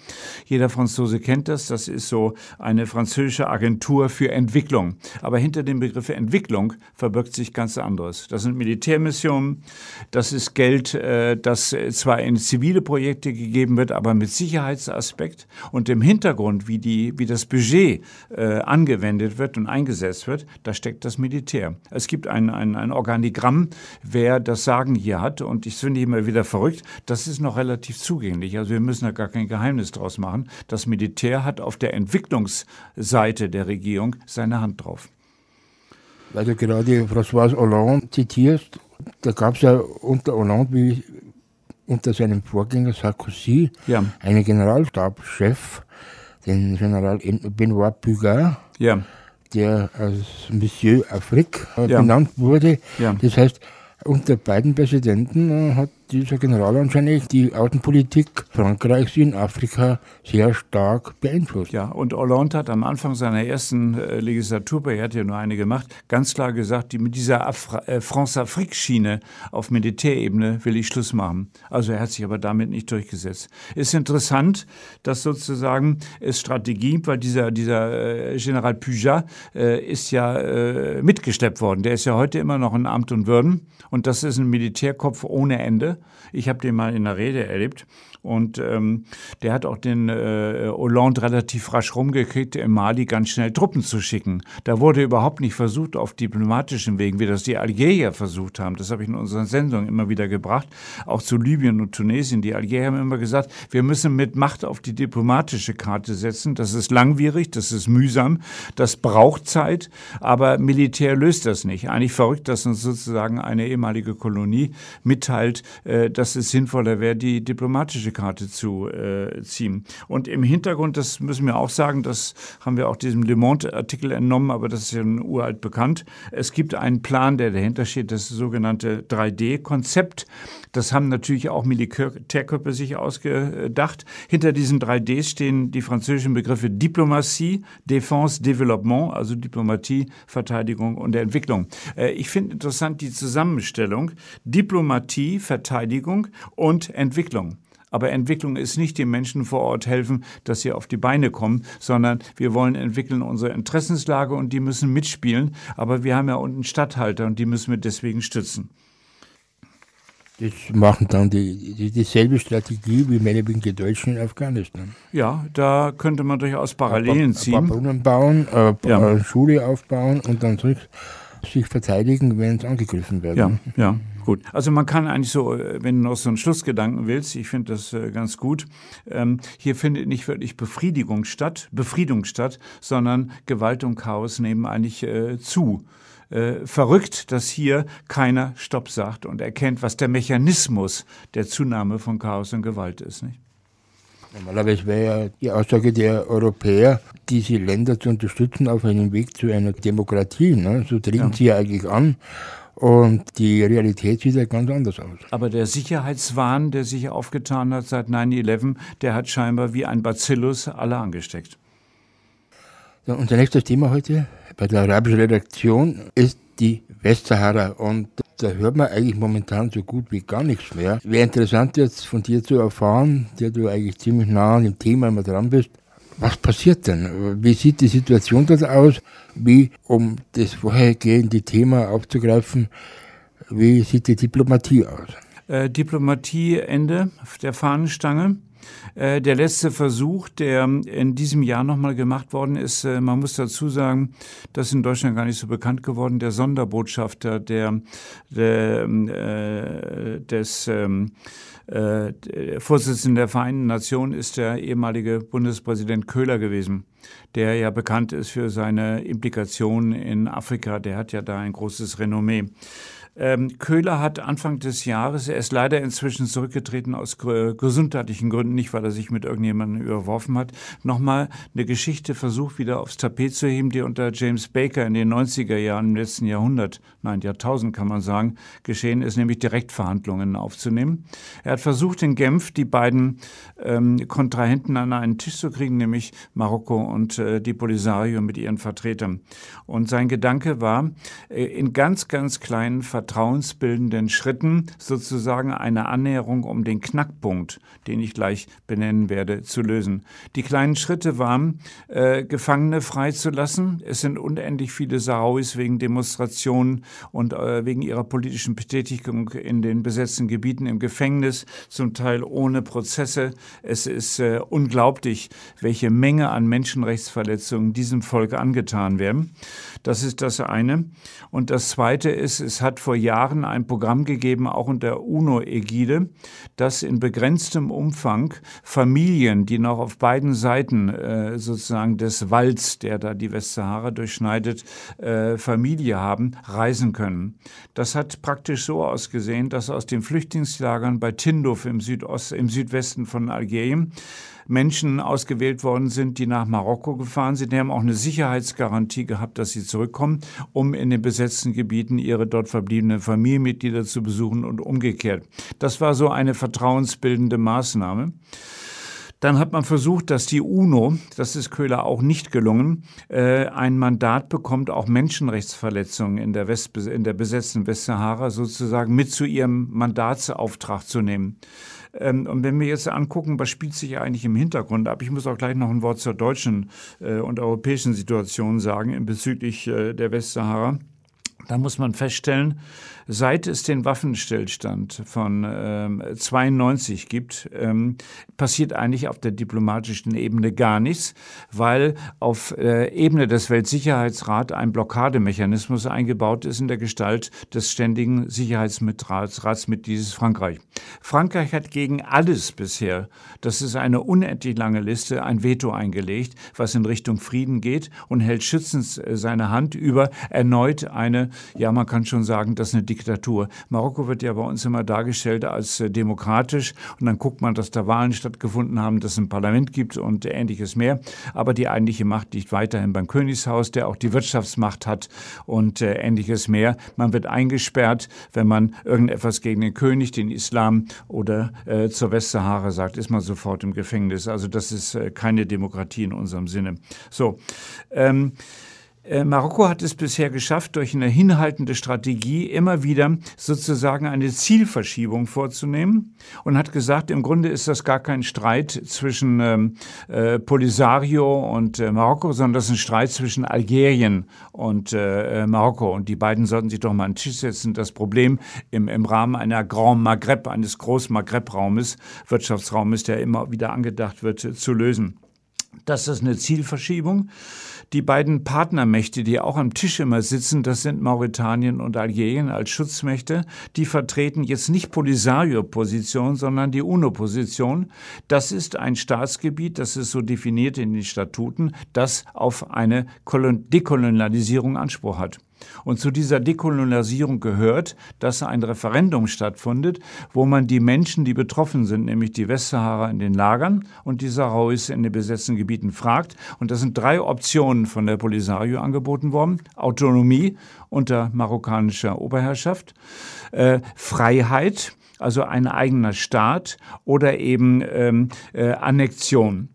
Jeder Franzose kennt das, das ist so eine französische Agentur für Entwicklung. Aber hinter dem Begriff Entwicklung verbirgt sich ganz anderes. Das sind Militärmissionen, das ist Geld, äh, das zwar in zivile Projekte gegeben wird, aber mit Sicherheitsaspekt und im Hintergrund, wie, die, wie das Budget äh, angewendet wird und eingesetzt wird, da steckt das Militär. Es gibt ein, ein, ein Organigramm, wer das Sagen hier hat und ich finde immer wieder verrückt, das ist noch relativ zugänglich. Also wir müssen da gar kein Geheimnis draus machen. Das Militär hat auf der Entwicklungsseite der Regierung seine Hand drauf. Weil du gerade François Hollande zitierst, da gab es ja unter Hollande, wie unter seinem Vorgänger Sarkozy ja. einen Generalstabschef, den General Benoit Pugard, ja. der als Monsieur Afrique ja. benannt wurde. Das heißt, unter beiden Präsidenten hat dieser General anscheinend die Außenpolitik Frankreichs in Afrika sehr stark beeinflusst. Ja, und Hollande hat am Anfang seiner ersten äh, Legislatur, er hat ja nur eine gemacht, ganz klar gesagt, die, mit dieser äh, France-Afrique-Schiene auf Militärebene will ich Schluss machen. Also er hat sich aber damit nicht durchgesetzt. Ist interessant, dass sozusagen es Strategie weil dieser, dieser äh, General Puja äh, ist ja äh, mitgesteppt worden. Der ist ja heute immer noch in Amt und Würden und das ist ein Militärkopf ohne Ende. Ich habe den mal in der Rede erlebt und ähm, der hat auch den äh, Hollande relativ rasch rumgekriegt, im Mali ganz schnell Truppen zu schicken. Da wurde überhaupt nicht versucht, auf diplomatischen Wegen, wie das die Algerier versucht haben. Das habe ich in unseren Sendungen immer wieder gebracht, auch zu Libyen und Tunesien. Die Algerier haben immer gesagt, wir müssen mit Macht auf die diplomatische Karte setzen. Das ist langwierig, das ist mühsam, das braucht Zeit, aber Militär löst das nicht. Eigentlich verrückt, dass uns sozusagen eine ehemalige Kolonie mitteilt, äh, dass es sinnvoller wäre, die diplomatische Karte zu äh, ziehen. Und im Hintergrund, das müssen wir auch sagen, das haben wir auch diesem Le Monde-Artikel entnommen, aber das ist ja uralt bekannt. Es gibt einen Plan, der dahinter steht, das sogenannte 3D-Konzept. Das haben natürlich auch Militärköpfe sich ausgedacht. Hinter diesen 3Ds stehen die französischen Begriffe Diplomatie, Défense, Développement, also Diplomatie, Verteidigung und Entwicklung. Äh, ich finde interessant die Zusammenstellung Diplomatie, Verteidigung und Entwicklung. Aber Entwicklung ist nicht den Menschen vor Ort helfen, dass sie auf die Beine kommen, sondern wir wollen entwickeln unsere Interessenslage und die müssen mitspielen. Aber wir haben ja unten Stadthalter und die müssen wir deswegen stützen. Das machen dann die, die, dieselbe Strategie wie meinetwegen die Deutschen in Afghanistan. Ja, da könnte man durchaus Parallelen ziehen. Ein paar Brunnen bauen, äh, ja. eine Schule aufbauen und dann sich verteidigen, wenn sie angegriffen werden. Ja, ja, gut. Also man kann eigentlich so, äh, wenn du noch so einen Schlussgedanken willst, ich finde das äh, ganz gut, ähm, hier findet nicht wirklich Befriedigung statt, Befriedung statt, sondern Gewalt und Chaos nehmen eigentlich äh, zu äh, verrückt, dass hier keiner Stopp sagt und erkennt, was der Mechanismus der Zunahme von Chaos und Gewalt ist. Nicht? Normalerweise wäre ja die Aussage der Europäer, diese Länder zu unterstützen auf einem Weg zu einer Demokratie. Ne? So treten ja. sie ja eigentlich an. Und die Realität sieht ja ganz anders aus. Aber der Sicherheitswahn, der sich aufgetan hat seit 9-11, der hat scheinbar wie ein Bacillus alle angesteckt. So, unser nächstes Thema heute bei der arabischen Redaktion ist die Westsahara. Und da hört man eigentlich momentan so gut wie gar nichts mehr. Wäre interessant jetzt von dir zu erfahren, der du eigentlich ziemlich nah an dem Thema immer dran bist. Was passiert denn? Wie sieht die Situation dort aus? Wie, um das vorhergehende Thema aufzugreifen, wie sieht die Diplomatie aus? Äh, Diplomatie Ende der Fahnenstange. Äh, der letzte Versuch, der in diesem Jahr nochmal gemacht worden ist, äh, man muss dazu sagen, das ist in Deutschland gar nicht so bekannt geworden, der Sonderbotschafter der, der äh, des ähm, äh, Vorsitzenden der Vereinten Nationen ist der ehemalige Bundespräsident Köhler gewesen, der ja bekannt ist für seine Implikationen in Afrika. Der hat ja da ein großes Renommee. Ähm, Köhler hat Anfang des Jahres, er ist leider inzwischen zurückgetreten aus gesundheitlichen Gründen, nicht weil er sich mit irgendjemandem überworfen hat, nochmal eine Geschichte versucht wieder aufs Tapet zu heben, die unter James Baker in den 90er Jahren im letzten Jahrhundert, nein, Jahrtausend kann man sagen, geschehen ist, nämlich Direktverhandlungen aufzunehmen. Er hat versucht in Genf die beiden ähm, Kontrahenten an einen Tisch zu kriegen, nämlich Marokko und äh, die Polisario mit ihren Vertretern. Und sein Gedanke war, äh, in ganz, ganz kleinen Vertretern vertrauensbildenden Schritten sozusagen eine Annäherung um den Knackpunkt, den ich gleich benennen werde, zu lösen. Die kleinen Schritte waren, äh, Gefangene freizulassen. Es sind unendlich viele Sahrawis wegen Demonstrationen und äh, wegen ihrer politischen Betätigung in den besetzten Gebieten im Gefängnis, zum Teil ohne Prozesse. Es ist äh, unglaublich, welche Menge an Menschenrechtsverletzungen diesem Volk angetan werden. Das ist das eine. Und das zweite ist, es hat vor Jahren ein Programm gegeben, auch unter UNO-Ägide, das in begrenztem Umfang Familien, die noch auf beiden Seiten äh, sozusagen des Walds, der da die Westsahara durchschneidet, äh, Familie haben, reisen können. Das hat praktisch so ausgesehen, dass aus den Flüchtlingslagern bei Tinduf im, Südost, im Südwesten von Algerien Menschen ausgewählt worden sind, die nach Marokko gefahren sind. Die haben auch eine Sicherheitsgarantie gehabt, dass sie zurückkommen, um in den besetzten Gebieten ihre dort verbliebenen Familienmitglieder zu besuchen und umgekehrt. Das war so eine vertrauensbildende Maßnahme. Dann hat man versucht, dass die UNO, das ist Köhler auch nicht gelungen, äh, ein Mandat bekommt, auch Menschenrechtsverletzungen in der, West, in der besetzten Westsahara sozusagen mit zu ihrem Mandatsauftrag zu nehmen. Ähm, und wenn wir jetzt angucken, was spielt sich eigentlich im Hintergrund ab, ich muss auch gleich noch ein Wort zur deutschen äh, und europäischen Situation sagen bezüglich äh, der Westsahara. Da muss man feststellen, Seit es den Waffenstillstand von ähm, 92 gibt, ähm, passiert eigentlich auf der diplomatischen Ebene gar nichts, weil auf äh, Ebene des Weltsicherheitsrats ein Blockademechanismus eingebaut ist in der Gestalt des ständigen Sicherheitsratsmitgliedes Frankreich. Frankreich hat gegen alles bisher, das ist eine unendlich lange Liste, ein Veto eingelegt, was in Richtung Frieden geht und hält schützend äh, seine Hand über erneut eine, ja man kann schon sagen, dass eine Diktatur. Marokko wird ja bei uns immer dargestellt als äh, demokratisch und dann guckt man, dass da Wahlen stattgefunden haben, dass es ein Parlament gibt und ähnliches mehr. Aber die eigentliche Macht liegt weiterhin beim Königshaus, der auch die Wirtschaftsmacht hat und äh, ähnliches mehr. Man wird eingesperrt, wenn man irgendetwas gegen den König, den Islam oder äh, zur Westsahara sagt, ist man sofort im Gefängnis. Also das ist äh, keine Demokratie in unserem Sinne. So. Ähm, Äh, Marokko hat es bisher geschafft, durch eine hinhaltende Strategie immer wieder sozusagen eine Zielverschiebung vorzunehmen und hat gesagt, im Grunde ist das gar kein Streit zwischen ähm, äh, Polisario und äh, Marokko, sondern das ist ein Streit zwischen Algerien und äh, Marokko. Und die beiden sollten sich doch mal an den Tisch setzen. Das Problem im, im Rahmen einer Grand Maghreb, eines Groß Maghreb-Raumes, Wirtschaftsraumes, der immer wieder angedacht wird, zu lösen. Das ist eine Zielverschiebung. Die beiden Partnermächte, die auch am Tisch immer sitzen, das sind Mauretanien und Algerien als Schutzmächte. Die vertreten jetzt nicht Polisario-Position, sondern die UNO-Position. Das ist ein Staatsgebiet, das ist so definiert in den Statuten, das auf eine Dekolonialisierung Anspruch hat. Und zu dieser Dekolonialisierung gehört, dass ein Referendum stattfindet, wo man die Menschen, die betroffen sind, nämlich die Westsahara in den Lagern und die Sahrawis in den besetzten Gebieten, fragt. Und das sind drei Optionen von der Polisario angeboten worden. Autonomie unter marokkanischer Oberherrschaft, äh, Freiheit, also ein eigener Staat oder eben ähm, äh, Annexion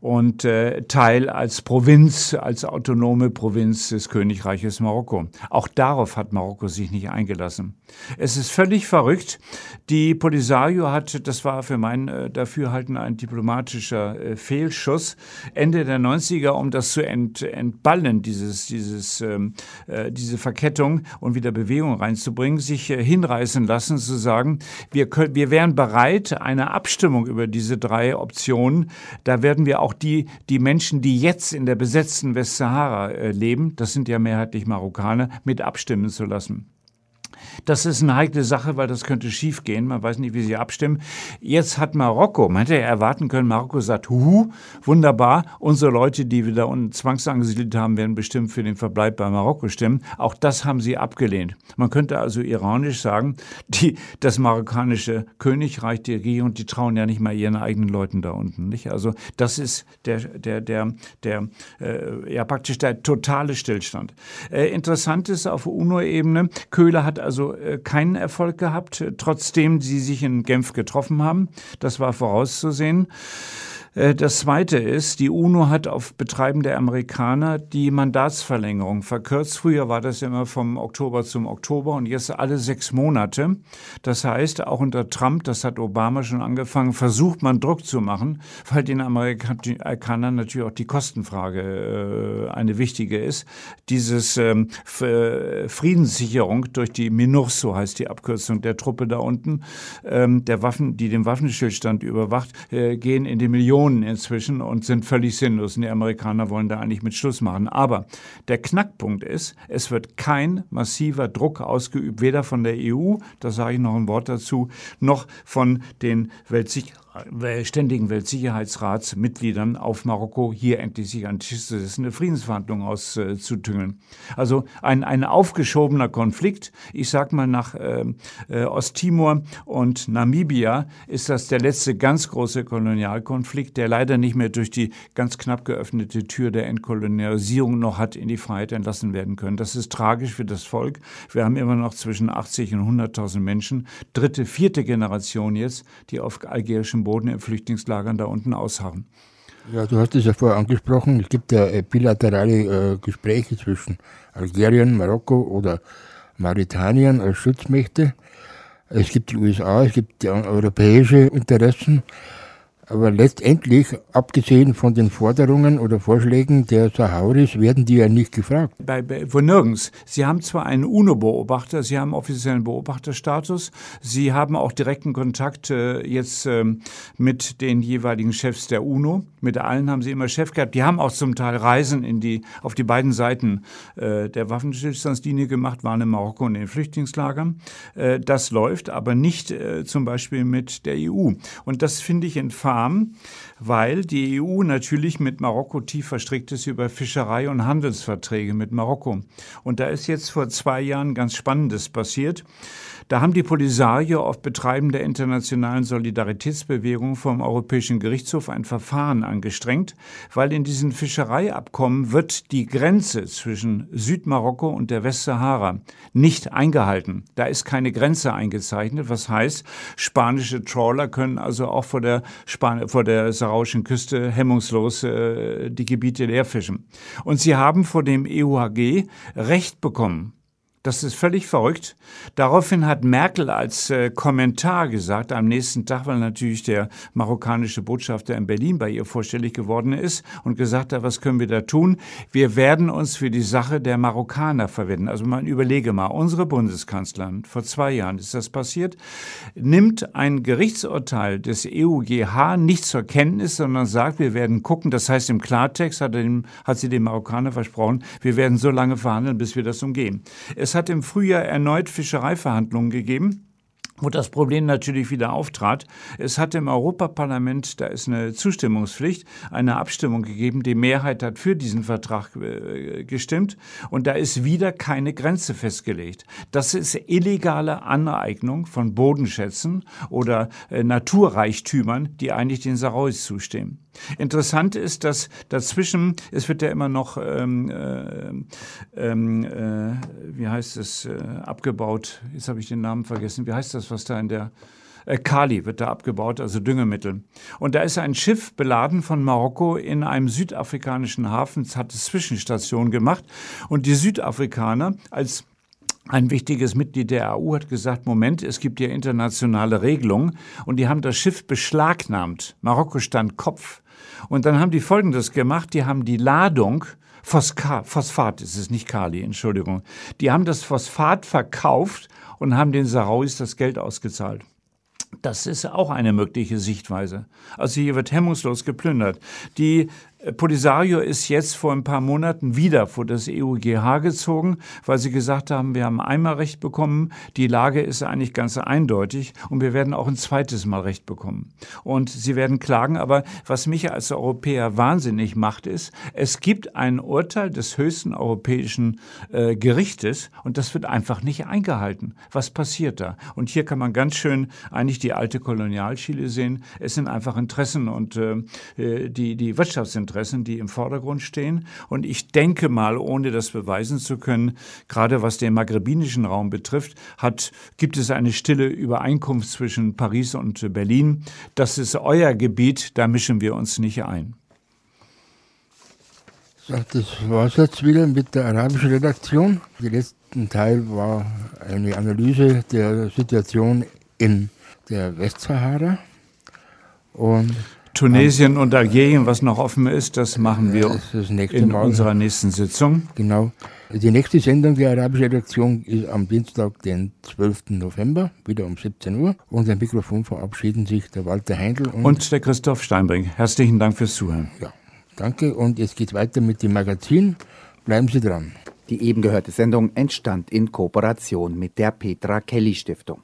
und äh, Teil als Provinz, als autonome Provinz des Königreiches Marokko. Auch darauf hat Marokko sich nicht eingelassen. Es ist völlig verrückt. Die Polisario hat, das war für mein äh, Dafürhalten ein diplomatischer äh, Fehlschuss, Ende der 90er, um das zu ent, entballen, dieses, dieses, ähm, äh, diese Verkettung und wieder Bewegung reinzubringen, sich äh, hinreißen lassen zu sagen, wir, können, wir wären bereit, eine Abstimmung über diese drei Optionen, da werden wir auch die, die Menschen, die jetzt in der besetzten Westsahara äh, leben, das sind ja mehrheitlich Marokkaner, mit abstimmen zu lassen. Das ist eine heikle Sache, weil das könnte schiefgehen. Man weiß nicht, wie sie abstimmen. Jetzt hat Marokko, man hätte ja erwarten können, Marokko sagt, huhu, wunderbar, unsere Leute, die wir da unten zwangsangesiedelt haben, werden bestimmt für den Verbleib bei Marokko stimmen. Auch das haben sie abgelehnt. Man könnte also ironisch sagen, die, das marokkanische Königreich, die Regierung, die trauen ja nicht mal ihren eigenen Leuten da unten. Nicht? Also das ist der, der, der, der äh, ja praktisch der totale Stillstand. Äh, interessant ist auf UNO-Ebene, Köhler hat also äh, keinen Erfolg gehabt, trotzdem sie sich in Genf getroffen haben. Das war vorauszusehen. Äh, das Zweite ist, die UNO hat auf Betreiben der Amerikaner die Mandatsverlängerung verkürzt. Früher war das immer vom Oktober zum Oktober und jetzt alle sechs Monate. Das heißt, auch unter Trump, das hat Obama schon angefangen, versucht man Druck zu machen, weil den Amerikanern natürlich auch die Kostenfrage äh, eine wichtige ist. Dieses ähm, Friedenssicherung durch die MINURSO heißt die Abkürzung der Truppe da unten, ähm, der Waffen, die den Waffenstillstand überwacht, äh, gehen in die Millionen Millionen inzwischen und sind völlig sinnlos. Und die Amerikaner wollen da eigentlich mit Schluss machen. Aber der Knackpunkt ist, es wird kein massiver Druck ausgeübt, weder von der EU, da sage ich noch ein Wort dazu, noch von den Weltsicherheits ständigen Weltsicherheitsratsmitgliedern auf Marokko hier endlich sich an Tisch zu setzen, eine Friedensverhandlung auszutüngeln. Also ein, ein aufgeschobener Konflikt. Ich sag mal, nach äh, äh, Osttimor und Namibia ist das der letzte ganz große Kolonialkonflikt, der leider nicht mehr durch die ganz knapp geöffnete Tür der Entkolonialisierung noch hat in die Freiheit entlassen werden können. Das ist tragisch für das Volk. Wir haben immer noch zwischen 80 und 100.000 Menschen, dritte, vierte Generation jetzt, die auf algerischem Boden in Flüchtlingslagern da unten ausharren. Ja, du hast es ja vorher angesprochen. Es gibt ja äh, bilaterale äh, Gespräche zwischen Algerien, Marokko oder Mauretanien als Schutzmächte. Es gibt die USA, es gibt die europäische Interessen. Aber letztendlich, abgesehen von den Forderungen oder Vorschlägen der Sahauris, werden die ja nicht gefragt. Bei, bei, wo nirgends. Sie haben zwar einen UNO-Beobachter, Sie haben offiziellen Beobachterstatus, Sie haben auch direkten Kontakt äh, jetzt äh, mit den jeweiligen Chefs der UNO. Mit allen haben Sie immer Chef gehabt. Die haben auch zum Teil Reisen in die, auf die beiden Seiten äh, der Waffenstillstandslinie gemacht, waren in Marokko und in den Flüchtlingslagern. Äh, das läuft, aber nicht äh, zum Beispiel mit der EU. Und das finde ich entfahren Farm, weil die EU natürlich mit Marokko tief verstrickt ist über Fischerei und Handelsverträge mit Marokko. Und da ist jetzt vor zwei Jahren ganz Spannendes passiert. Da haben die Polisario auf Betreiben der internationalen Solidaritätsbewegung vom Europäischen Gerichtshof ein Verfahren angestrengt, weil in diesen Fischereiabkommen wird die Grenze zwischen Südmarokko und der Westsahara nicht eingehalten. Da ist keine Grenze eingezeichnet, was heißt, spanische Trawler können also auch vor der Span vor der saarauischen Küste hemmungslos äh, die Gebiete leerfischen. Und sie haben vor dem EUHG Recht bekommen. Das ist völlig verrückt. Daraufhin hat Merkel als äh, Kommentar gesagt, am nächsten Tag, weil natürlich der marokkanische Botschafter in Berlin bei ihr vorstellig geworden ist und gesagt hat, was können wir da tun? Wir werden uns für die Sache der Marokkaner verwenden. Also man überlege mal, unsere Bundeskanzlerin, vor zwei Jahren ist das passiert, nimmt ein Gerichtsurteil des EUGH nicht zur Kenntnis, sondern sagt, wir werden gucken, das heißt im Klartext hat, dem, hat sie dem Marokkaner versprochen, wir werden so lange verhandeln, bis wir das umgehen. Es hat im Frühjahr erneut Fischereiverhandlungen gegeben wo das Problem natürlich wieder auftrat. Es hat im Europaparlament, da ist eine Zustimmungspflicht, eine Abstimmung gegeben. Die Mehrheit hat für diesen Vertrag äh, gestimmt und da ist wieder keine Grenze festgelegt. Das ist illegale Aneignung von Bodenschätzen oder äh, Naturreichtümern, die eigentlich den Sarais zustehen. Interessant ist, dass dazwischen, es wird ja immer noch, ähm, äh, ähm, äh, wie heißt es, äh, abgebaut, jetzt habe ich den Namen vergessen, wie heißt das was da in der äh, Kali wird da abgebaut, also Düngemittel. Und da ist ein Schiff beladen von Marokko in einem südafrikanischen Hafen, hat eine Zwischenstation gemacht. Und die Südafrikaner als ein wichtiges Mitglied der AU hat gesagt, Moment, es gibt ja internationale Regelungen und die haben das Schiff beschlagnahmt. Marokko stand Kopf. Und dann haben die Folgendes gemacht, die haben die Ladung Phosphat, Phosphat ist es, nicht Kali, Entschuldigung. Die haben das Phosphat verkauft und haben den Sarauis das Geld ausgezahlt. Das ist auch eine mögliche Sichtweise. Also hier wird hemmungslos geplündert. Die Polisario ist jetzt vor ein paar Monaten wieder vor das EUGH gezogen, weil sie gesagt haben, wir haben einmal Recht bekommen, die Lage ist eigentlich ganz eindeutig und wir werden auch ein zweites Mal Recht bekommen. Und sie werden klagen, aber was mich als Europäer wahnsinnig macht, ist, es gibt ein Urteil des höchsten europäischen äh, Gerichtes und das wird einfach nicht eingehalten. Was passiert da? Und hier kann man ganz schön eigentlich die alte Kolonialchile sehen. Es sind einfach Interessen und äh, äh die, die Wirtschaftsinteressen Interessen, die im Vordergrund stehen. Und ich denke mal, ohne das beweisen zu können, gerade was den maghrebinischen Raum betrifft, hat, gibt es eine stille Übereinkunft zwischen Paris und Berlin. Das ist euer Gebiet, da mischen wir uns nicht ein. Das war es jetzt wieder mit der arabischen Redaktion. Der letzte Teil war eine Analyse der Situation in der Westsahara. Und Tunesien und Algerien, was noch offen ist, das machen wir das in Mal. unserer nächsten Sitzung. Genau. Die nächste Sendung der Arabischen Redaktion ist am Dienstag, den 12. November, wieder um 17 Uhr. Und am Mikrofon verabschieden sich der Walter Heindl und, und der Christoph Steinbrink. Herzlichen Dank fürs Zuhören. Ja, danke. Und es geht weiter mit dem Magazin. Bleiben Sie dran. Die eben gehörte Sendung entstand in Kooperation mit der Petra Kelly Stiftung.